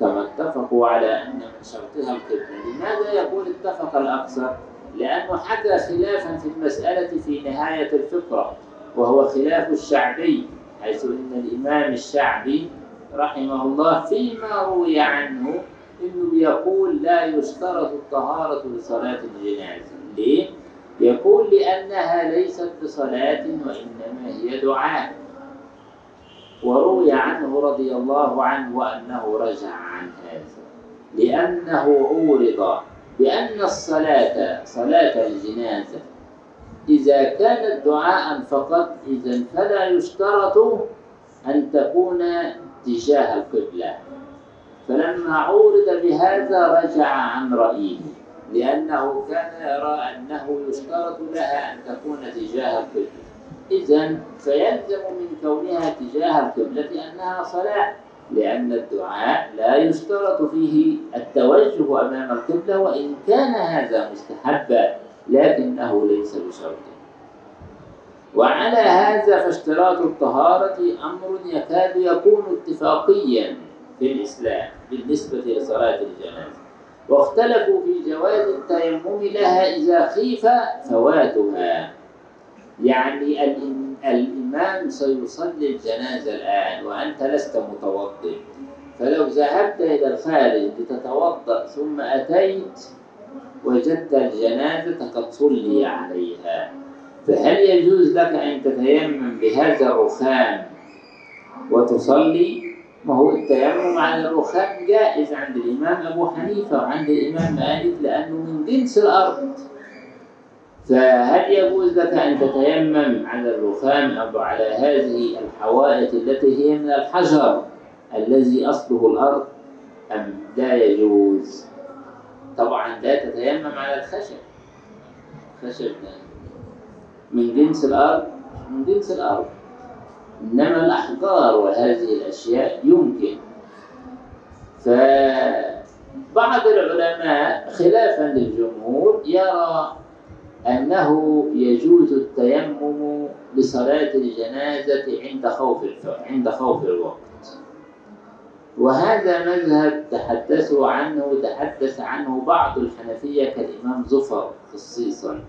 كما اتفقوا على أن من شرطها القبلة لماذا يقول اتفق الأكثر؟ لأنه حكى خلافا في المسألة في نهاية الفقرة وهو خلاف الشعبي حيث أن الإمام الشعبي رحمه الله فيما روي عنه إنه بيقول لا يشترط الطهارة لصلاة الجنازة، ليه؟ يقول لأنها ليست بصلاة وإنما هي دعاء. وروي عنه رضي الله عنه وأنه رجع عن هذا. لأنه عورض بأن الصلاة صلاة الجنازة إذا كانت دعاء فقط إذا فلا يشترط أن تكون تجاه القبلة. فلما عورض بهذا رجع عن رأيه لأنه كان يرى أنه يشترط لها أن تكون تجاه القبلة. إذا فيلزم من كونها تجاه القبلة أنها صلاة لأن الدعاء لا يشترط فيه التوجه أمام القبلة وإن كان هذا مستحبا لكنه ليس بشرط. وعلى هذا فاشتراط الطهارة أمر يكاد يكون اتفاقيا في الإسلام بالنسبة لصلاة الجنازة. واختلفوا في جواز التيمم لها إذا خيف فواتها يعني الإمام سيصلي الجنازة الآن وأنت لست متوضئ. فلو ذهبت إلى الخارج لتتوضأ ثم أتيت وجدت الجنازة قد صلي عليها. فهل يجوز لك أن تتيمم بهذا الرخام وتصلي؟ ما هو التيمم على الرخام جائز عند الإمام أبو حنيفة وعند الإمام مالك لأنه من جنس الأرض. فهل يجوز لك أن تتيمم على الرخام أو على هذه الحوائط التي هي من الحجر الذي أصله الأرض أم لا يجوز؟ طبعا لا تتيمم على الخشب. خشب من جنس الأرض من جنس الأرض. إنما الأحجار وهذه الأشياء يمكن. فبعض العلماء خلافا للجمهور يرى أنه يجوز التيمم لصلاة الجنازة عند خوف عند خوف الوقت. وهذا مذهب تحدثوا عنه تحدث عنه بعض الحنفية كالإمام زفر خصيصا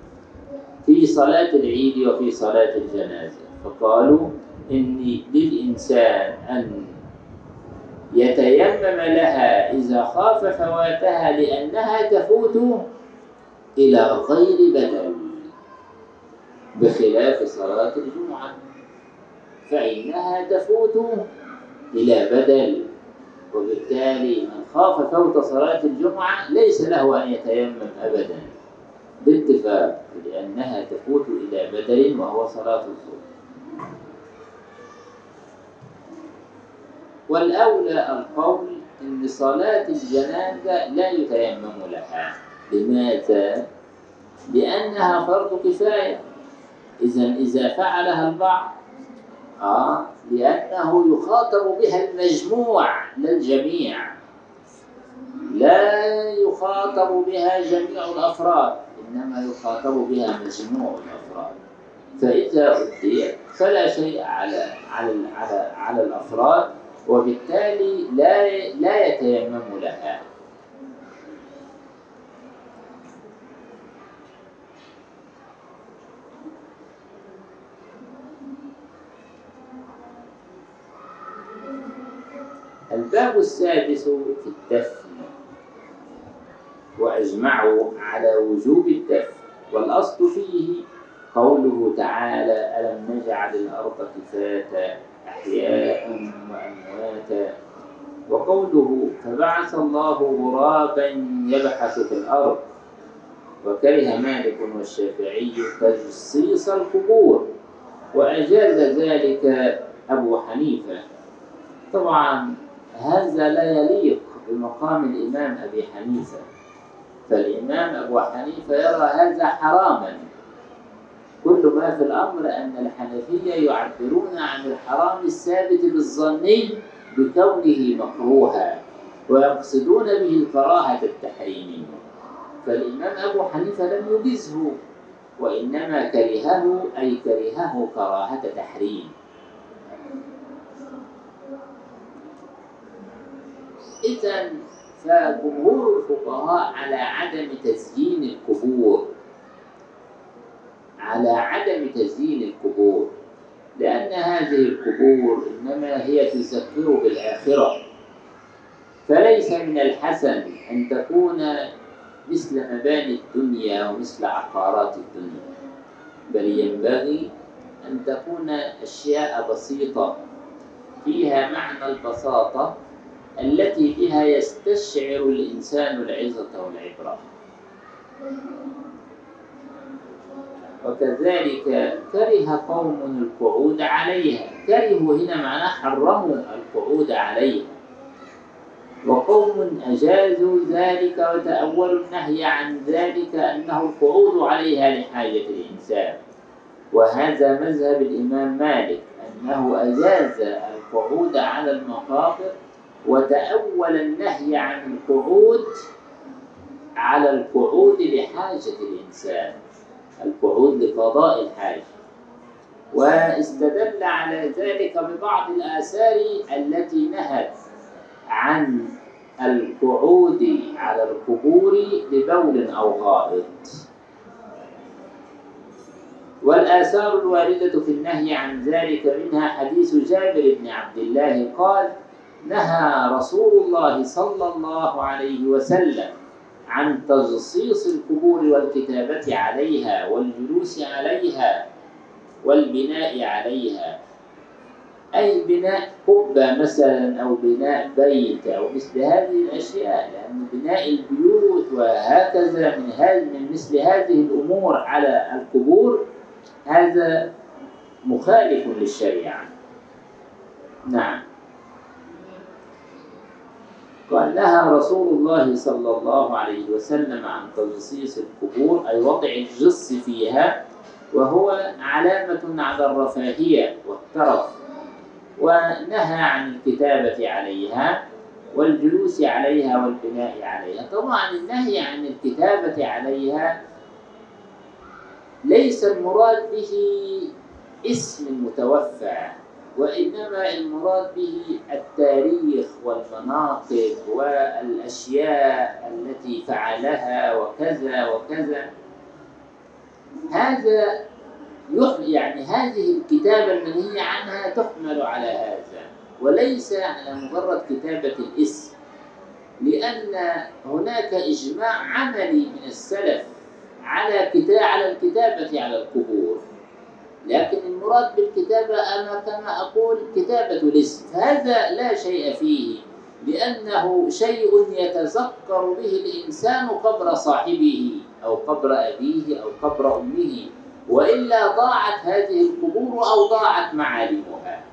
في صلاة العيد وفي صلاة الجنازة. فقالوا إن للإنسان أن يتيمم لها إذا خاف فواتها لأنها تفوت إلى غير بدل بخلاف صلاة الجمعة. فإنها تفوت إلى بدل وبالتالي من خاف فوت صلاة الجمعة ليس له أن يتيمم أبدا. باتفاق لأنها تفوت إلى بدل وهو صلاة الظهر. والأولى القول أن صلاة الجنازة لا يتيمم لها. لماذا؟ لأنها فرض كفاية. إذا إذا فعلها البعض آه لأنه يخاطب بها المجموع لا الجميع. لا يخاطب بها جميع الأفراد إنما يخاطب بها مجموع الأفراد. فإذا أديت فلا شيء على على على على الأفراد وبالتالي لا لا يتيمم لها. الباب السادس في الدفن وأجمعوا على وجوب الدفن والأصل فيه قوله تعالى ألم نجعل الأرض كفاتا أحياء وأمواتا. وقوله فبعث الله غرابا يبحث في الأرض. وكره مالك والشافعي تجصيص القبور. وأجاز ذلك أبو حنيفة. طبعا هذا لا يليق بمقام الإمام أبي حنيفة. فالإمام أبو حنيفة يرى هذا حراما. كل ما في الأمر أن الحنفية يعبرون عن الحرام الثابت بالظني بكونه مكروها ويقصدون به الكراهة التحريمية فالإمام أبو حنيفة لم يجزه وإنما كرهه أي كرهه كراهة تحريم. إذا فجمهور الفقهاء على عدم تزيين القبور. على عدم تزيين القبور. لأن هذه القبور إنما هي تذكر بالآخرة. فليس من الحسن أن تكون مثل مباني الدنيا ومثل عقارات الدنيا. بل ينبغي أن تكون أشياء بسيطة. فيها معنى البساطة التي بها يستشعر الإنسان العظة والعبرة. وكذلك كره قوم القعود عليها. كرهوا هنا معناه حرموا القعود عليها. وقوم أجازوا ذلك وتأولوا النهي عن ذلك أنه القعود عليها لحاجة الإنسان. وهذا مذهب الإمام مالك أنه أجاز القعود على المقابر وتأول النهي عن القعود على القعود لحاجة الإنسان القعود لقضاء الحاجة. واستدل على ذلك ببعض الآثار التي نهت عن القعود على القبور لبول أو غائط والآثار الواردة في النهي عن ذلك منها حديث جابر بن عبد الله قال نهى رسول الله صلى الله عليه وسلم عن تجصيص القبور والكتابة عليها والجلوس عليها والبناء عليها. أي بناء قبة مثلا أو بناء بيت أو مثل هذه الأشياء لأن بناء البيوت وهكذا من من مثل هذه الأمور على القبور هذا مخالف للشريعة. نعم. قال نهى رسول الله صلى الله عليه وسلم عن تجصيص القبور أي وضع الجص فيها وهو علامة على الرفاهية والترف ونهى عن الكتابة عليها والجلوس عليها والبناء عليها. طبعا النهي عن الكتابة عليها ليس المراد به اسم المتوفى وإنما المراد به التاريخ والمناقب والأشياء التي فعلها وكذا وكذا. هذا يعني هذه الكتابة المنهية عنها تحمل على هذا وليس على مجرد كتابة الاسم لأن هناك إجماع عملي من السلف على على الكتابة على القبور. لكن المراد بالكتابة أنا كما أقول كتابة الاسم. هذا لا شيء فيه لأنه شيء يتذكر به الإنسان قبر صاحبه أو قبر أبيه أو قبر أمه وإلا ضاعت هذه القبور أو ضاعت معالمها.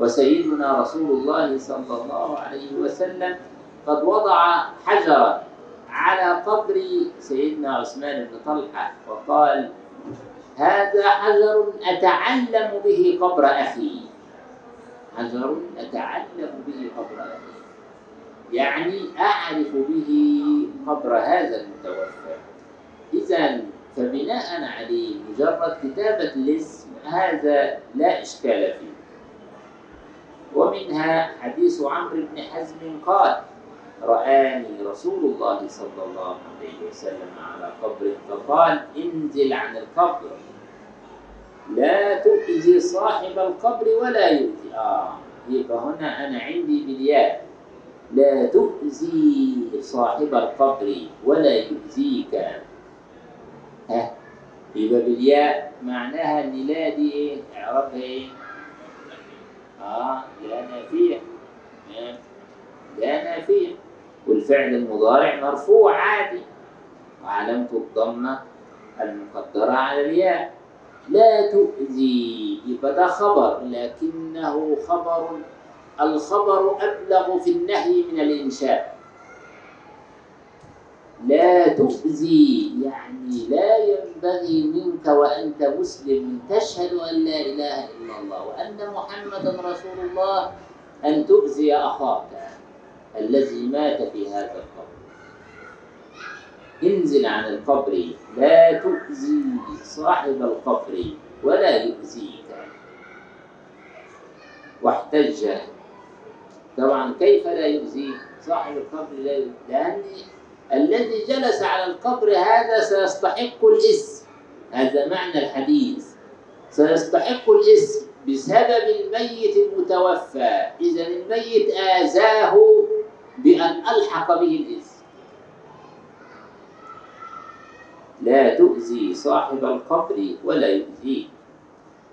وسيدنا رسول الله صلى الله عليه وسلم قد وضع حجرا على قبر سيدنا عثمان بن طلحة وقال هذا حجر أتعلم به قبر أخي. حجر أتعلم به قبر أخي. يعني أعرف به قبر هذا المتوفى. إذا فبناء عليه مجرد كتابة الاسم هذا لا إشكال فيه. ومنها حديث عمرو بن حزم قال رآني رسول الله صلى الله عليه وسلم على قبر فقال انزل عن القبر. لا تؤذي صاحب القبر ولا يؤذي. آه يبقى هنا أنا عندي بالياء. لا تؤذي صاحب القبر ولا يؤذيك. ها؟ يبقى بالياء معناها إن لا دي إيه؟ اعرابها إيه؟ آه لا نافيه. لا نافيه والفعل المضارع مرفوع عادي. وعلامته الضمة المقدرة على الياء. لا تؤذي. يبقى ده خبر. لكنه خبر. الخبر أبلغ في النهي من الإنشاء. لا تؤذي. يعني لا ينبغي منك وأنت مسلم تشهد أن لا إله إلا الله وأن محمدا رسول الله أن تؤذي أخاك. الذي مات في هذا القبر. انزل عن القبر لا تؤذي صاحب القبر ولا يؤذيك. واحتج. طبعا كيف لا يؤذيه صاحب القبر؟ لا لأن الذي جلس على القبر هذا سيستحق الاسم هذا معنى الحديث. سيستحق الاسم بسبب الميت المتوفى. إذا الميت آذاه بأن ألحق به الاسم لا تؤذي صاحب القبر ولا يؤذيه.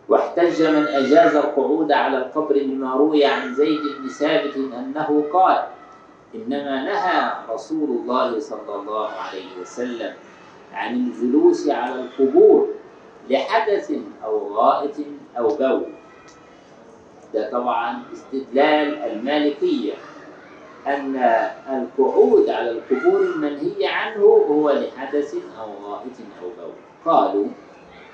واحتج من أجاز القعود على القبر بما روي عن زيد بن ثابت أنه قال إنما نهى رسول الله صلى الله عليه وسلم عن الجلوس على القبور لحدث أو غائط أو بول. ده طبعا استدلال المالكية. أن القعود على القبور المنهي عنه هو لحدث أو غائط أو بول. قالوا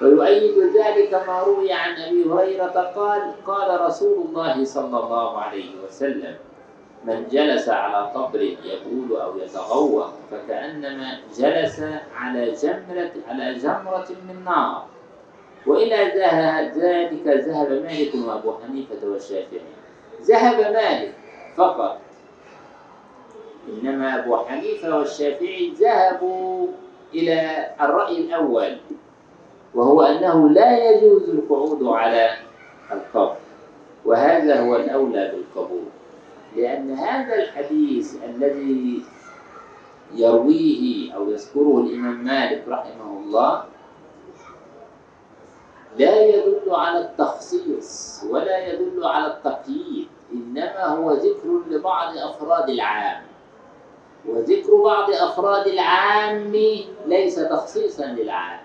ويؤيد ذلك ما روي عن أبي هريرة قال قال رسول الله صلى الله عليه وسلم من جلس على قبر يبول أو يتغوط فكأنما جلس على جمره على جمرة من نار. والى ذلك ذهب مالك وأبو حنيفة والشافعي. ذهب مالك فقط. إنما أبو حنيفة والشافعي ذهبوا إلى الرأي الأول وهو أنه لا يجوز القعود على القبر وهذا هو الأولى بالقبول لأن هذا الحديث الذي يرويه أو يذكره الإمام مالك رحمه الله لا يدل على التخصيص ولا يدل على التقييد إنما هو ذكر لبعض أفراد العام. وذكر بعض أفراد العام ليس تخصيصا للعام.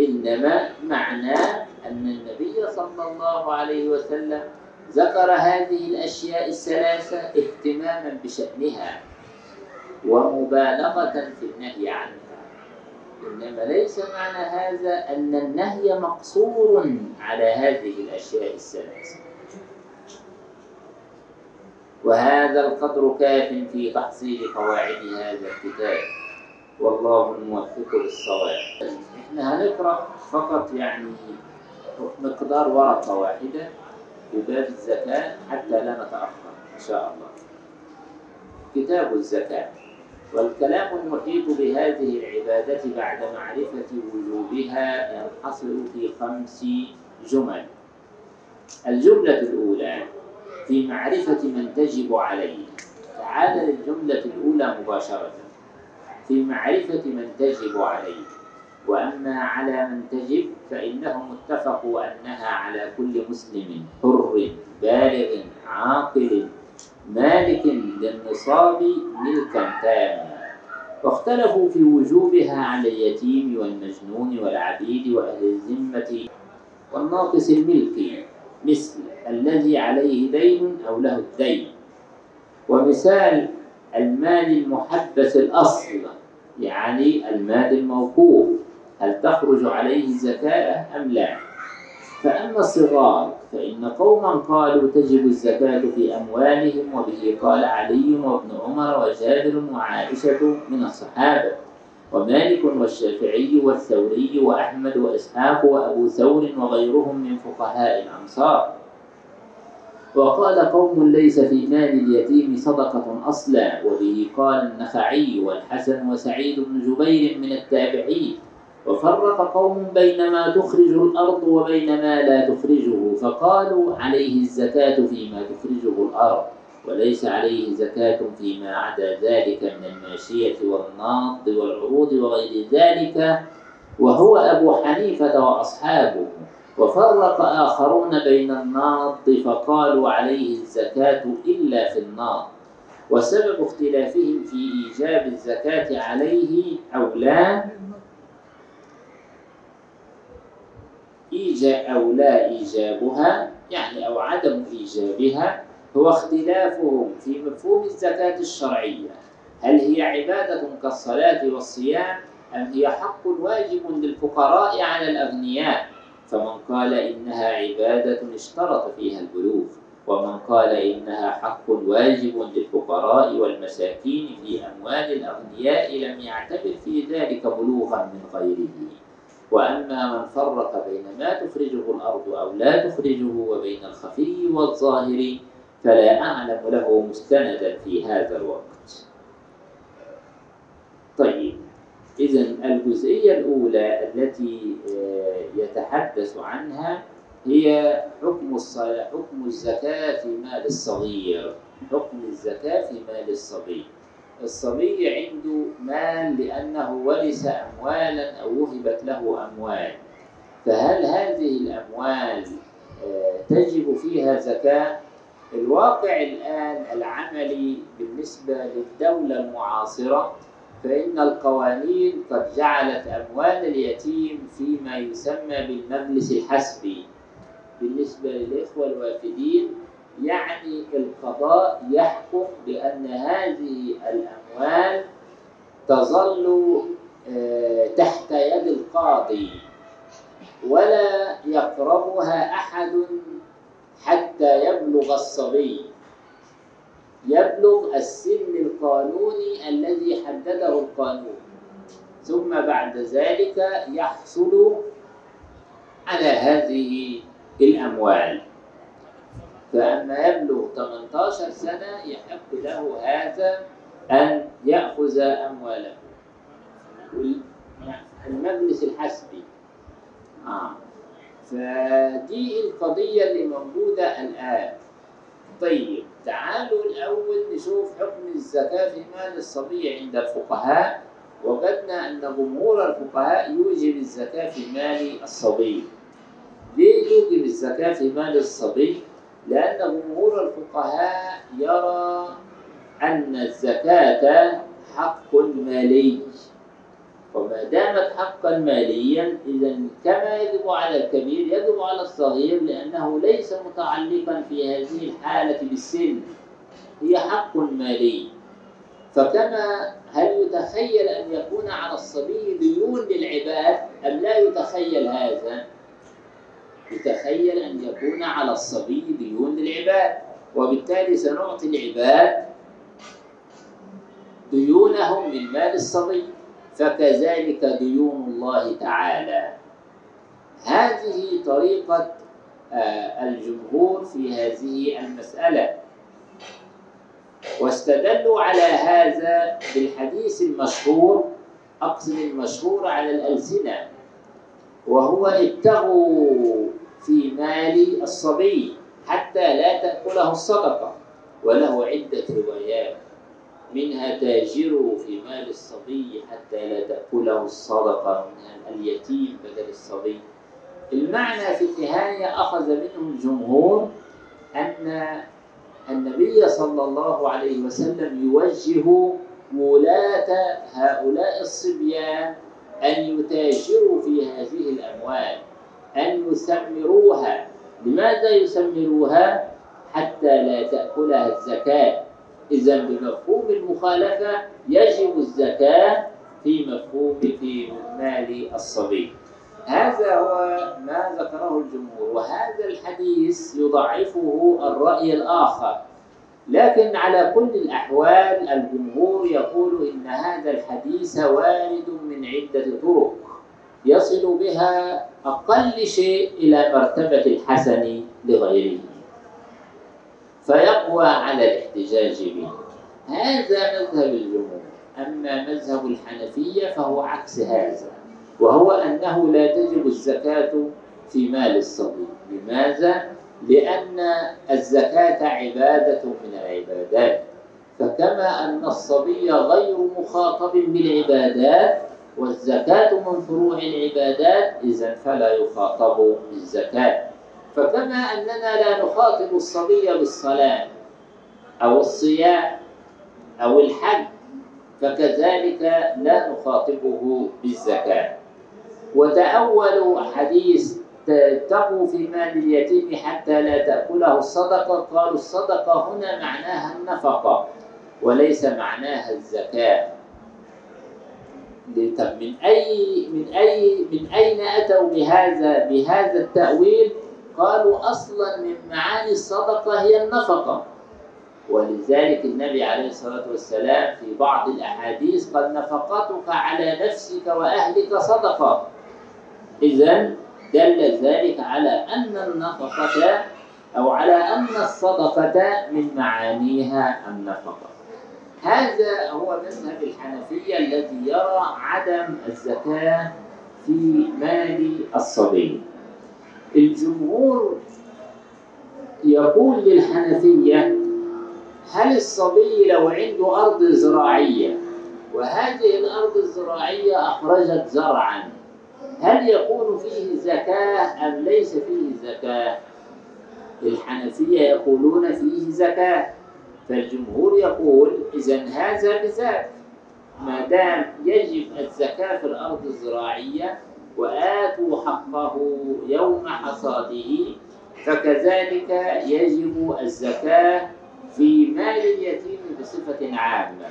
إنما معناه أن النبي صلى الله عليه وسلم ذكر هذه الأشياء الثلاثة اهتماما بشأنها ومبالغة في النهي عنها. إنما ليس معنى هذا أن النهي مقصور على هذه الأشياء الثلاثة. وهذا القدر كاف في تحصيل قواعد هذا الكتاب. والله الموفق للصواب. إحنا هنقرأ فقط يعني مقدار ورقة واحدة في باب الزكاة حتى لا نتأخر إن شاء الله. كتاب الزكاة. والكلام المحيط بهذه العبادة بعد معرفة وجوبها ينحصر في خمس جمل. الجملة الأولى في معرفة من تجب عليه. تعال للجملة الأولى مباشرة. في معرفة من تجب عليه. وأما على من تجب فإنهم اتفقوا أنها على كل مسلم حر بالغ عاقل مالك للنصاب ملكا تاما. واختلفوا في وجوبها على اليتيم والمجنون والعبيد وأهل الذمة والناقص الملك مثل الذي عليه دين أو له الدين. ومثال المال المحبس الأصل يعني المال الموقوف هل تخرج عليه الزكاة أم لا؟ فأما الصغار فإن قوما قالوا تجب الزكاة في أموالهم وبه قال علي وابن عمر وجابر وعائشة من الصحابة. ومالك والشافعي والثوري وأحمد وإسحاق وأبو ثور وغيرهم من فقهاء الأمصار وقال قوم ليس في مال اليتيم صدقة أصلا وبه قال النخعي والحسن وسعيد بن جبير من التابعين. وفرق قوم بين ما تخرج الأرض وبين ما لا تخرجه فقالوا عليه الزكاة فيما تخرجه الأرض. وليس عليه زكاة فيما عدا ذلك من الماشية والناط والعروض وغير ذلك. وهو أبو حنيفة وأصحابه. وفرق آخرون بين الناط فقالوا عليه الزكاة إلا في الناط وسبب اختلافهم في إيجاب الزكاة عليه أو لا إيجاب أو لا إيجابها يعني أو عدم إيجابها هو اختلافهم في مفهوم الزكاة الشرعية. هل هي عبادة كالصلاة والصيام أم هي حق واجب للفقراء على الأغنياء؟ فمن قال إنها عبادة اشترط فيها البلوغ ومن قال إنها حق واجب للفقراء والمساكين في أموال الأغنياء لم يعتبر في ذلك بلوغا من غيره. وأما من فرق بين ما تخرجه الأرض أو لا تخرجه وبين الخفي والظاهر فلا أعلم له مستندا في هذا الوقت. طيب إذا الجزئية الأولى التي آه، يتحدث عنها هي حكم الصلاة حكم الزكاة في مال الصغير. حكم الزكاة في مال الصبي. الصبي عنده مال لأنه ورث أموالا أو وهبت له أموال. فهل هذه الأموال آه، تجب فيها زكاة؟ الواقع الآن العملي بالنسبة للدولة المعاصرة فإن القوانين قد جعلت أموال اليتيم فيما يسمى بالمجلس الحسبي. بالنسبة للإخوة الوافدين يعني القضاء يحكم بأن هذه الأموال تظل آه، تحت يد القاضي ولا يقربها أحد حتى يبلغ الصبي. يبلغ السن القانوني الذي حدده القانون. ثم بعد ذلك يحصل على هذه الأموال. فأما يبلغ 18 سنة يحق له هذا أن يأخذ أمواله. المجلس الحسبي آه. فدي القضية اللي موجودة الآن. طيب تعالوا الأول نشوف حكم الزكاة في مال الصبي عند الفقهاء. وجدنا أن جمهور الفقهاء يوجب الزكاة في مال الصبي. ليه يوجب الزكاة في مال الصبي؟ لأن جمهور الفقهاء يرى أن الزكاة حق مالي. وما دامت حقا ماليا إذا كما يجب على الكبير يجب على الصغير لأنه ليس متعلقا في هذه الحالة بالسن. هي حق مالي. فكما هل يتخيل أن يكون على الصبي ديون للعباد؟ أم لا يتخيل هذا؟ يتخيل أن يكون على الصبي ديون للعباد. وبالتالي سنعطي العباد ديونهم من مال الصبي. فكذلك ديون الله تعالى. هذه طريقة آه، الجمهور في هذه المسألة. واستدلوا على هذا بالحديث المشهور أقصد المشهور على الألسنة وهو ابتغوا في مال الصبي حتى لا تأكله الصدقة وله عدة روايات. منها تاجروا في مال الصبي حتى لا تأكله الصدقة منها اليتيم بدل الصبي. المعنى في النهاية أخذ منه الجمهور أن النبي صلى الله عليه وسلم يوجه ولاة هؤلاء الصبيان أن يتاجروا في هذه الأموال أن يسمروها لماذا يسمروها؟ حتى لا تأكلها الزكاة. إذا بمفهوم المخالفة يجب الزكاة في مفهوم في مال الصبي. هذا هو ما ذكره الجمهور وهذا الحديث يضعفه الرأي الآخر. لكن على كل الأحوال الجمهور يقول إن هذا الحديث وارد من عدة طرق يصل بها أقل شيء إلى مرتبة الحسن لغيره. فيقوى على الاحتجاج به. هذا مذهب الجمهور. أما مذهب الحنفية فهو عكس هذا وهو أنه لا تجب الزكاة في مال الصبي. لماذا؟ لأن الزكاة عبادة من العبادات. فكما أن الصبي غير مخاطب بالعبادات والزكاة من فروع العبادات إذا فلا يخاطب بالزكاة. فكما أننا لا نخاطب الصبي بالصلاة أو الصيام أو الحج فكذلك لا نخاطبه بالزكاة وتأولوا حديث تقوا في مال اليتيم حتى لا تأكله الصدقة قالوا الصدقة هنا معناها النفقة وليس معناها الزكاة طب من أي من أي من أين أتوا بهذا بهذا التأويل؟ قالوا أصلا من معاني الصدقة هي النفقة. ولذلك النبي عليه الصلاة والسلام في بعض الأحاديث قال نفقتك على نفسك وأهلك صدقة. إذا دل ذلك على أن النفقة أو على أن الصدقة من معانيها النفقة. هذا هو مذهب الحنفية الذي يرى عدم الزكاة في مال الصبي. الجمهور يقول للحنفية هل الصبي لو عنده أرض زراعية؟ وهذه الأرض الزراعية أخرجت زرعا. هل يكون فيه زكاة أم ليس فيه زكاة؟ الحنفية يقولون فيه زكاة فالجمهور يقول إذا هذا بذاك ما دام يجب الزكاة في الأرض الزراعية وآتوا حقه يوم حصاده فكذلك يجب الزكاة في مال اليتيم بصفة عامة.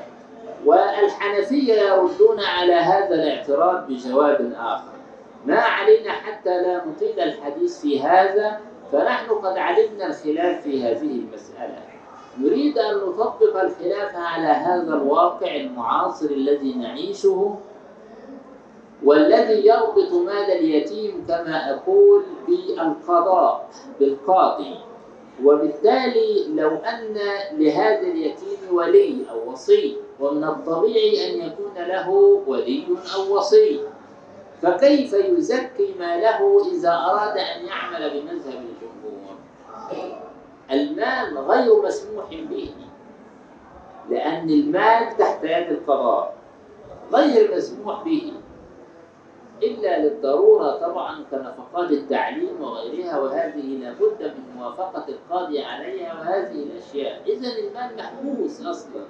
والحنفية يردون على هذا الاعتراض بجواب آخر. ما علينا حتى لا نطيل الحديث في هذا فنحن قد علمنا الخلاف في هذه المسألة. نريد أن نطبق الخلاف على هذا الواقع المعاصر الذي نعيشه والذي يربط مال اليتيم كما أقول بالقضاء بالقاضي. وبالتالي لو أن لهذا اليتيم ولي أو وصي ومن الطبيعي أن يكون له ولي أو وصي. فكيف يزكي ماله إذا أراد أن يعمل بمذهب الجمهور؟ المال غير مسموح به لأن المال تحت يد القضاء غير مسموح به. إلا للضرورة طبعا كنفقات التعليم وغيرها وهذه لابد من موافقة القاضي عليها وهذه الأشياء. إذا المال محبوس أصلا.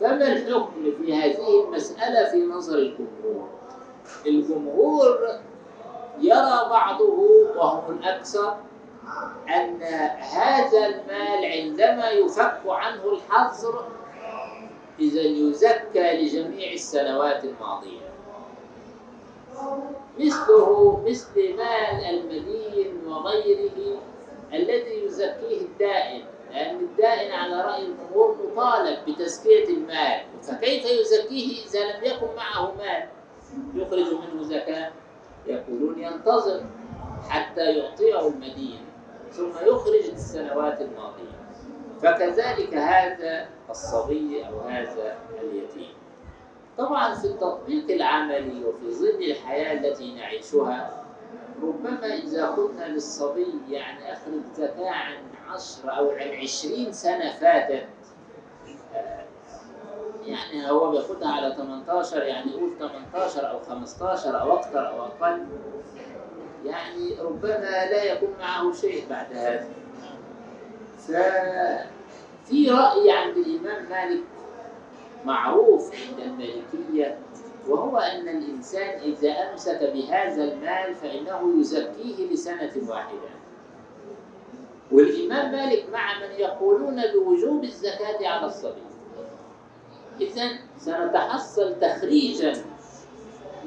فما الحكم في هذه المسألة في نظر الجمهور؟ الجمهور يرى بعضه وهم الأكثر أن هذا المال عندما يفك عنه الحظر إذا يزكى لجميع السنوات الماضية. مثله مثل مال المدين وغيره الذي يزكيه الدائن لأن الدائن على رأي الجمهور مطالب بتزكية المال. فكيف يزكيه إذا لم يكن معه مال؟ يخرج منه زكاة. يقولون ينتظر حتى يعطيه المدين ثم يخرج السنوات الماضية. فكذلك هذا الصبي أو هذا اليتيم. طبعا في التطبيق العملي وفي ظل الحياة التي نعيشها ربما إذا قلنا للصبي يعني أخرج زكاة عن عشر أو عن عشرين سنة فاتت يعني هو بياخدها على 18 يعني يقول 18 أو 15 أو أكثر أو أقل يعني ربما لا يكون معه شيء بعد هذا. ففي رأي عند الإمام مالك معروف عند المالكية وهو أن الإنسان إذا أمسك بهذا المال فإنه يزكيه لسنة واحدة. والإمام مالك مع من يقولون بوجوب الزكاة على الصبي. إذا سنتحصل تخريجا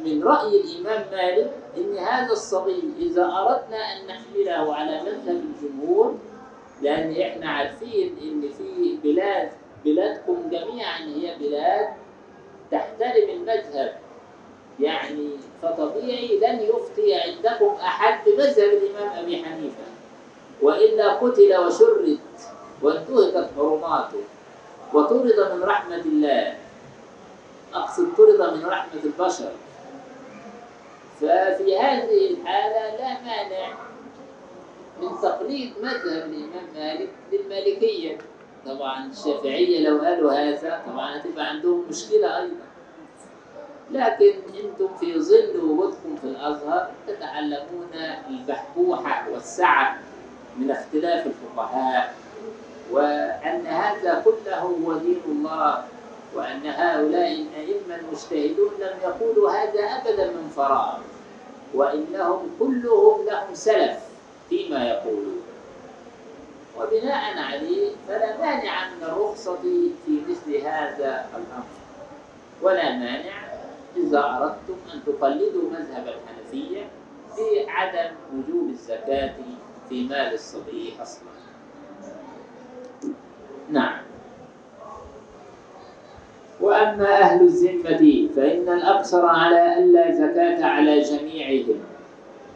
من رأي الإمام مالك أن هذا الصبي إذا أردنا أن نحمله على مذهب الجمهور لأن إحنا عارفين أن في بلاد بلادكم جميعا هي بلاد تحترم المذهب. يعني فطبيعي لن يفتي عندكم أحد بمذهب الإمام أبي حنيفة. وإلا قتل وشرد وانتهكت حرماته وطرد من رحمة الله. أقصد طرد من رحمة البشر. ففي هذه الحالة لا مانع من تقليد مذهب الإمام مالك للمالكية. طبعا الشافعية لو قالوا هذا طبعا هتبقى عندهم مشكلة أيضا. لكن أنتم في ظل وجودكم في الأزهر تتعلمون البحبوحة والسعة من اختلاف الفقهاء وأن هذا كله هو دين الله وأن هؤلاء الأئمة المجتهدون لم يقولوا هذا أبدا من فراغ وإنهم كلهم لهم سلف فيما يقولون. وبناء عليه فلا مانع من الرخصة في مثل هذا الأمر. ولا مانع إذا أردتم أن تقلدوا مذهب الحنفية بعدم وجوب الزكاة في مال الصبي أصلا. نعم. وأما أهل الذمة فإن الأقصر على ألا زكاة على جميعهم.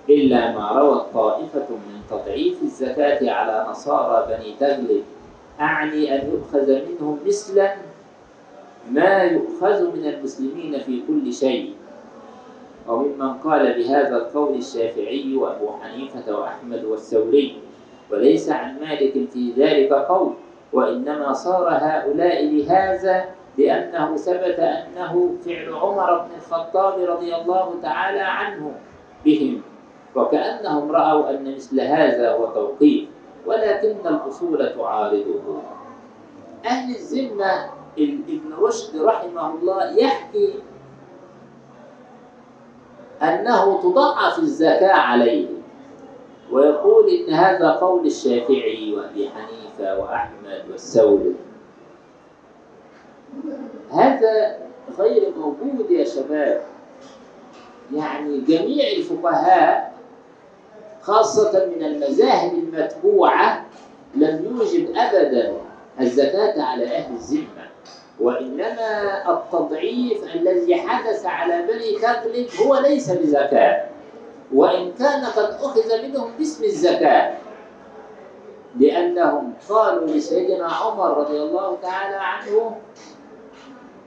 إلا ما روت طائفة من تضعيف الزكاة على نصارى بني تغلب أعني أن يؤخذ منهم مثلا ما يؤخذ من المسلمين في كل شيء. وممن قال بهذا القول الشافعي وأبو حنيفة وأحمد والثوري. وليس عن مالك في ذلك قول. وإنما صار هؤلاء لهذا لأنه ثبت أنه فعل عمر بن الخطاب رضي الله تعالى عنه بهم. وكأنهم رأوا أن مثل هذا هو توقيف ولكن الأصول تعارضه. أهل الذمة ابن رشد رحمه الله يحكي أنه تضعف الزكاة عليه ويقول إن هذا قول الشافعي وأبي حنيفة وأحمد والثوري هذا غير موجود يا شباب. يعني جميع الفقهاء خاصة من المذاهب المتبوعة لم يوجب أبدا الزكاة على أهل الذمة وإنما التضعيف الذي حدث على بني تغلب هو ليس بزكاة. وإن كان قد أخذ منهم باسم الزكاة لأنهم قالوا لسيدنا عمر رضي الله تعالى عنه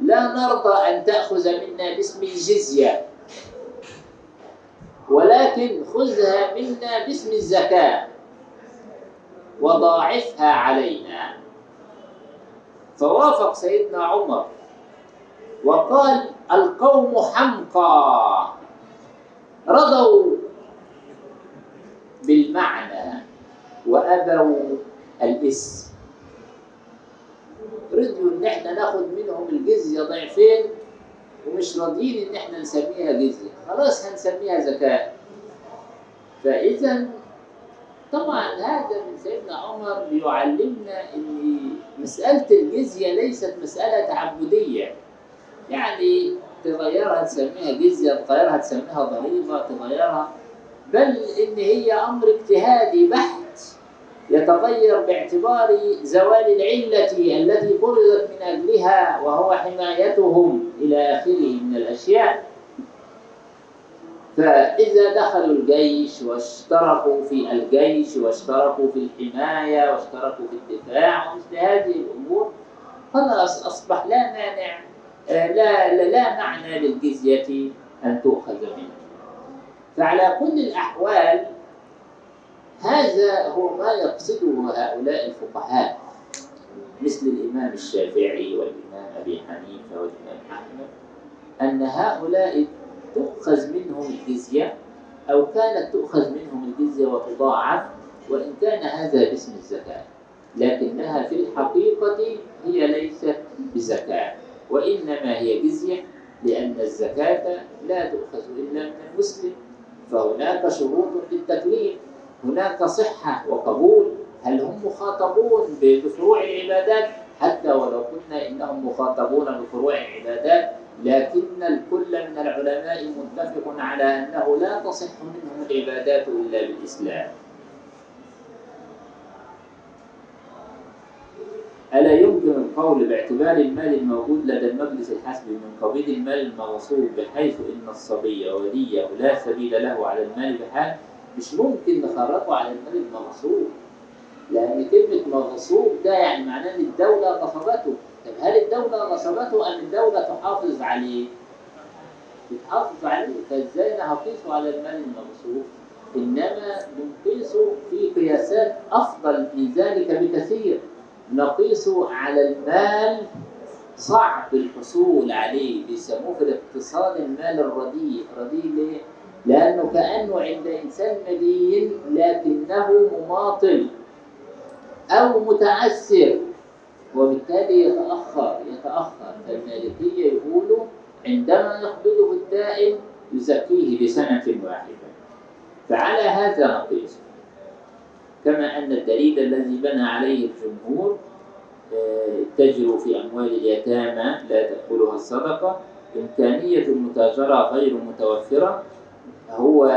لا نرضى أن تأخذ منا باسم الجزية. ولكن خذها منا باسم الزكاة وضاعفها علينا. فوافق سيدنا عمر وقال القوم حمقى. رضوا بالمعنى وأبوا الاسم. رضيوا إن إحنا ناخد منهم الجزية ضعفين ومش راضيين إن إحنا نسميها جزية. خلاص هنسميها زكاة. فإذا طبعا هذا من سيدنا عمر بيعلمنا إن مسألة الجزية ليست مسألة تعبدية. يعني تغيرها تسميها جزية تغيرها تسميها ضريبة تغيرها بل إن هي أمر اجتهادي بحت. يتغير باعتبار زوال العلة التي فرضت من أجلها وهو حمايتهم إلى آخره من الأشياء. فإذا دخلوا الجيش واشتركوا في الجيش واشتركوا في الحماية واشتركوا في الدفاع ومثل هذه الأمور خلاص أصبح لا مانع لا, لا, لا معنى للجزية أن تؤخذ منه فعلى كل الأحوال هذا هو ما يقصده هؤلاء الفقهاء مثل الإمام الشافعي والإمام أبي حنيفة والإمام أحمد أن هؤلاء تؤخذ منهم الجزية أو كانت تؤخذ منهم الجزية وتضاعف وإن كان هذا باسم الزكاة. لكنها في الحقيقة هي ليست بزكاة وإنما هي جزية لأن الزكاة لا تؤخذ إلا من المسلم فهناك شروط للتكليف هناك صحة وقبول؟ هل هم مخاطبون بفروع العبادات؟ حتى ولو قلنا إنهم مخاطبون بفروع العبادات لكن الكل من العلماء متفق على أنه لا تصح منهم العبادات إلا بالإسلام. ألا يمكن القول باعتبار المال الموجود لدى المجلس الحسبي من قبيل المال المغصوب بحيث إن الصبي وليه لا سبيل له على المال بحال؟ مش ممكن نخرجه على المال المغصوب. لأن كلمة مغصوب ده يعني معناه إن الدولة غصبته طب هل الدولة غصبته أم الدولة تحافظ عليه؟ بتحافظ عليه فإزاي أنا هقيسه على المال المغصوب؟ إنما نقيسه في قياسات أفضل من ذلك بكثير. نقيسه على المال صعب الحصول عليه بيسموه في الاقتصاد المال الرديء. رديء ليه؟ لأنه كأنه عند إنسان مدين لكنه مماطل أو متعسر وبالتالي يتأخر يتأخر. فالمالكية يقولوا عندما يقبضه الدائن يزكيه بسنة واحدة. فعلى هذا نقيس. كما أن الدليل الذي بنى عليه الجمهور اتجروا في أموال اليتامى لا تأكلها الصدقة. إمكانية المتاجرة غير متوفرة. هو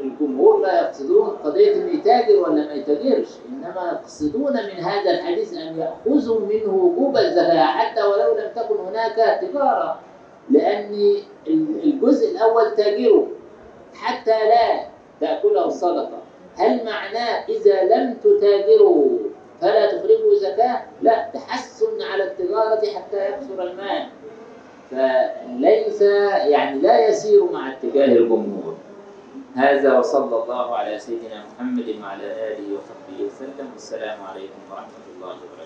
الجمهور لا يقصدون قضية أن يتاجر ولا ما يتاجرش إنما يقصدون من هذا الحديث أن يأخذوا منه وجوب الزكاة حتى ولو لم تكن هناك تجارة لأن الجزء الأول تاجره حتى لا تأكله الصدقة هل معناه إذا لم تتاجروا فلا تخرجوا زكاة؟ لا تحسن على التجارة حتى يكثر المال. فليس يعني لا يسير مع اتجاه الجمهور. هذا وصلى الله على سيدنا محمد وعلى آله وصحبه وسلم. والسلام عليكم ورحمة الله وبركاته.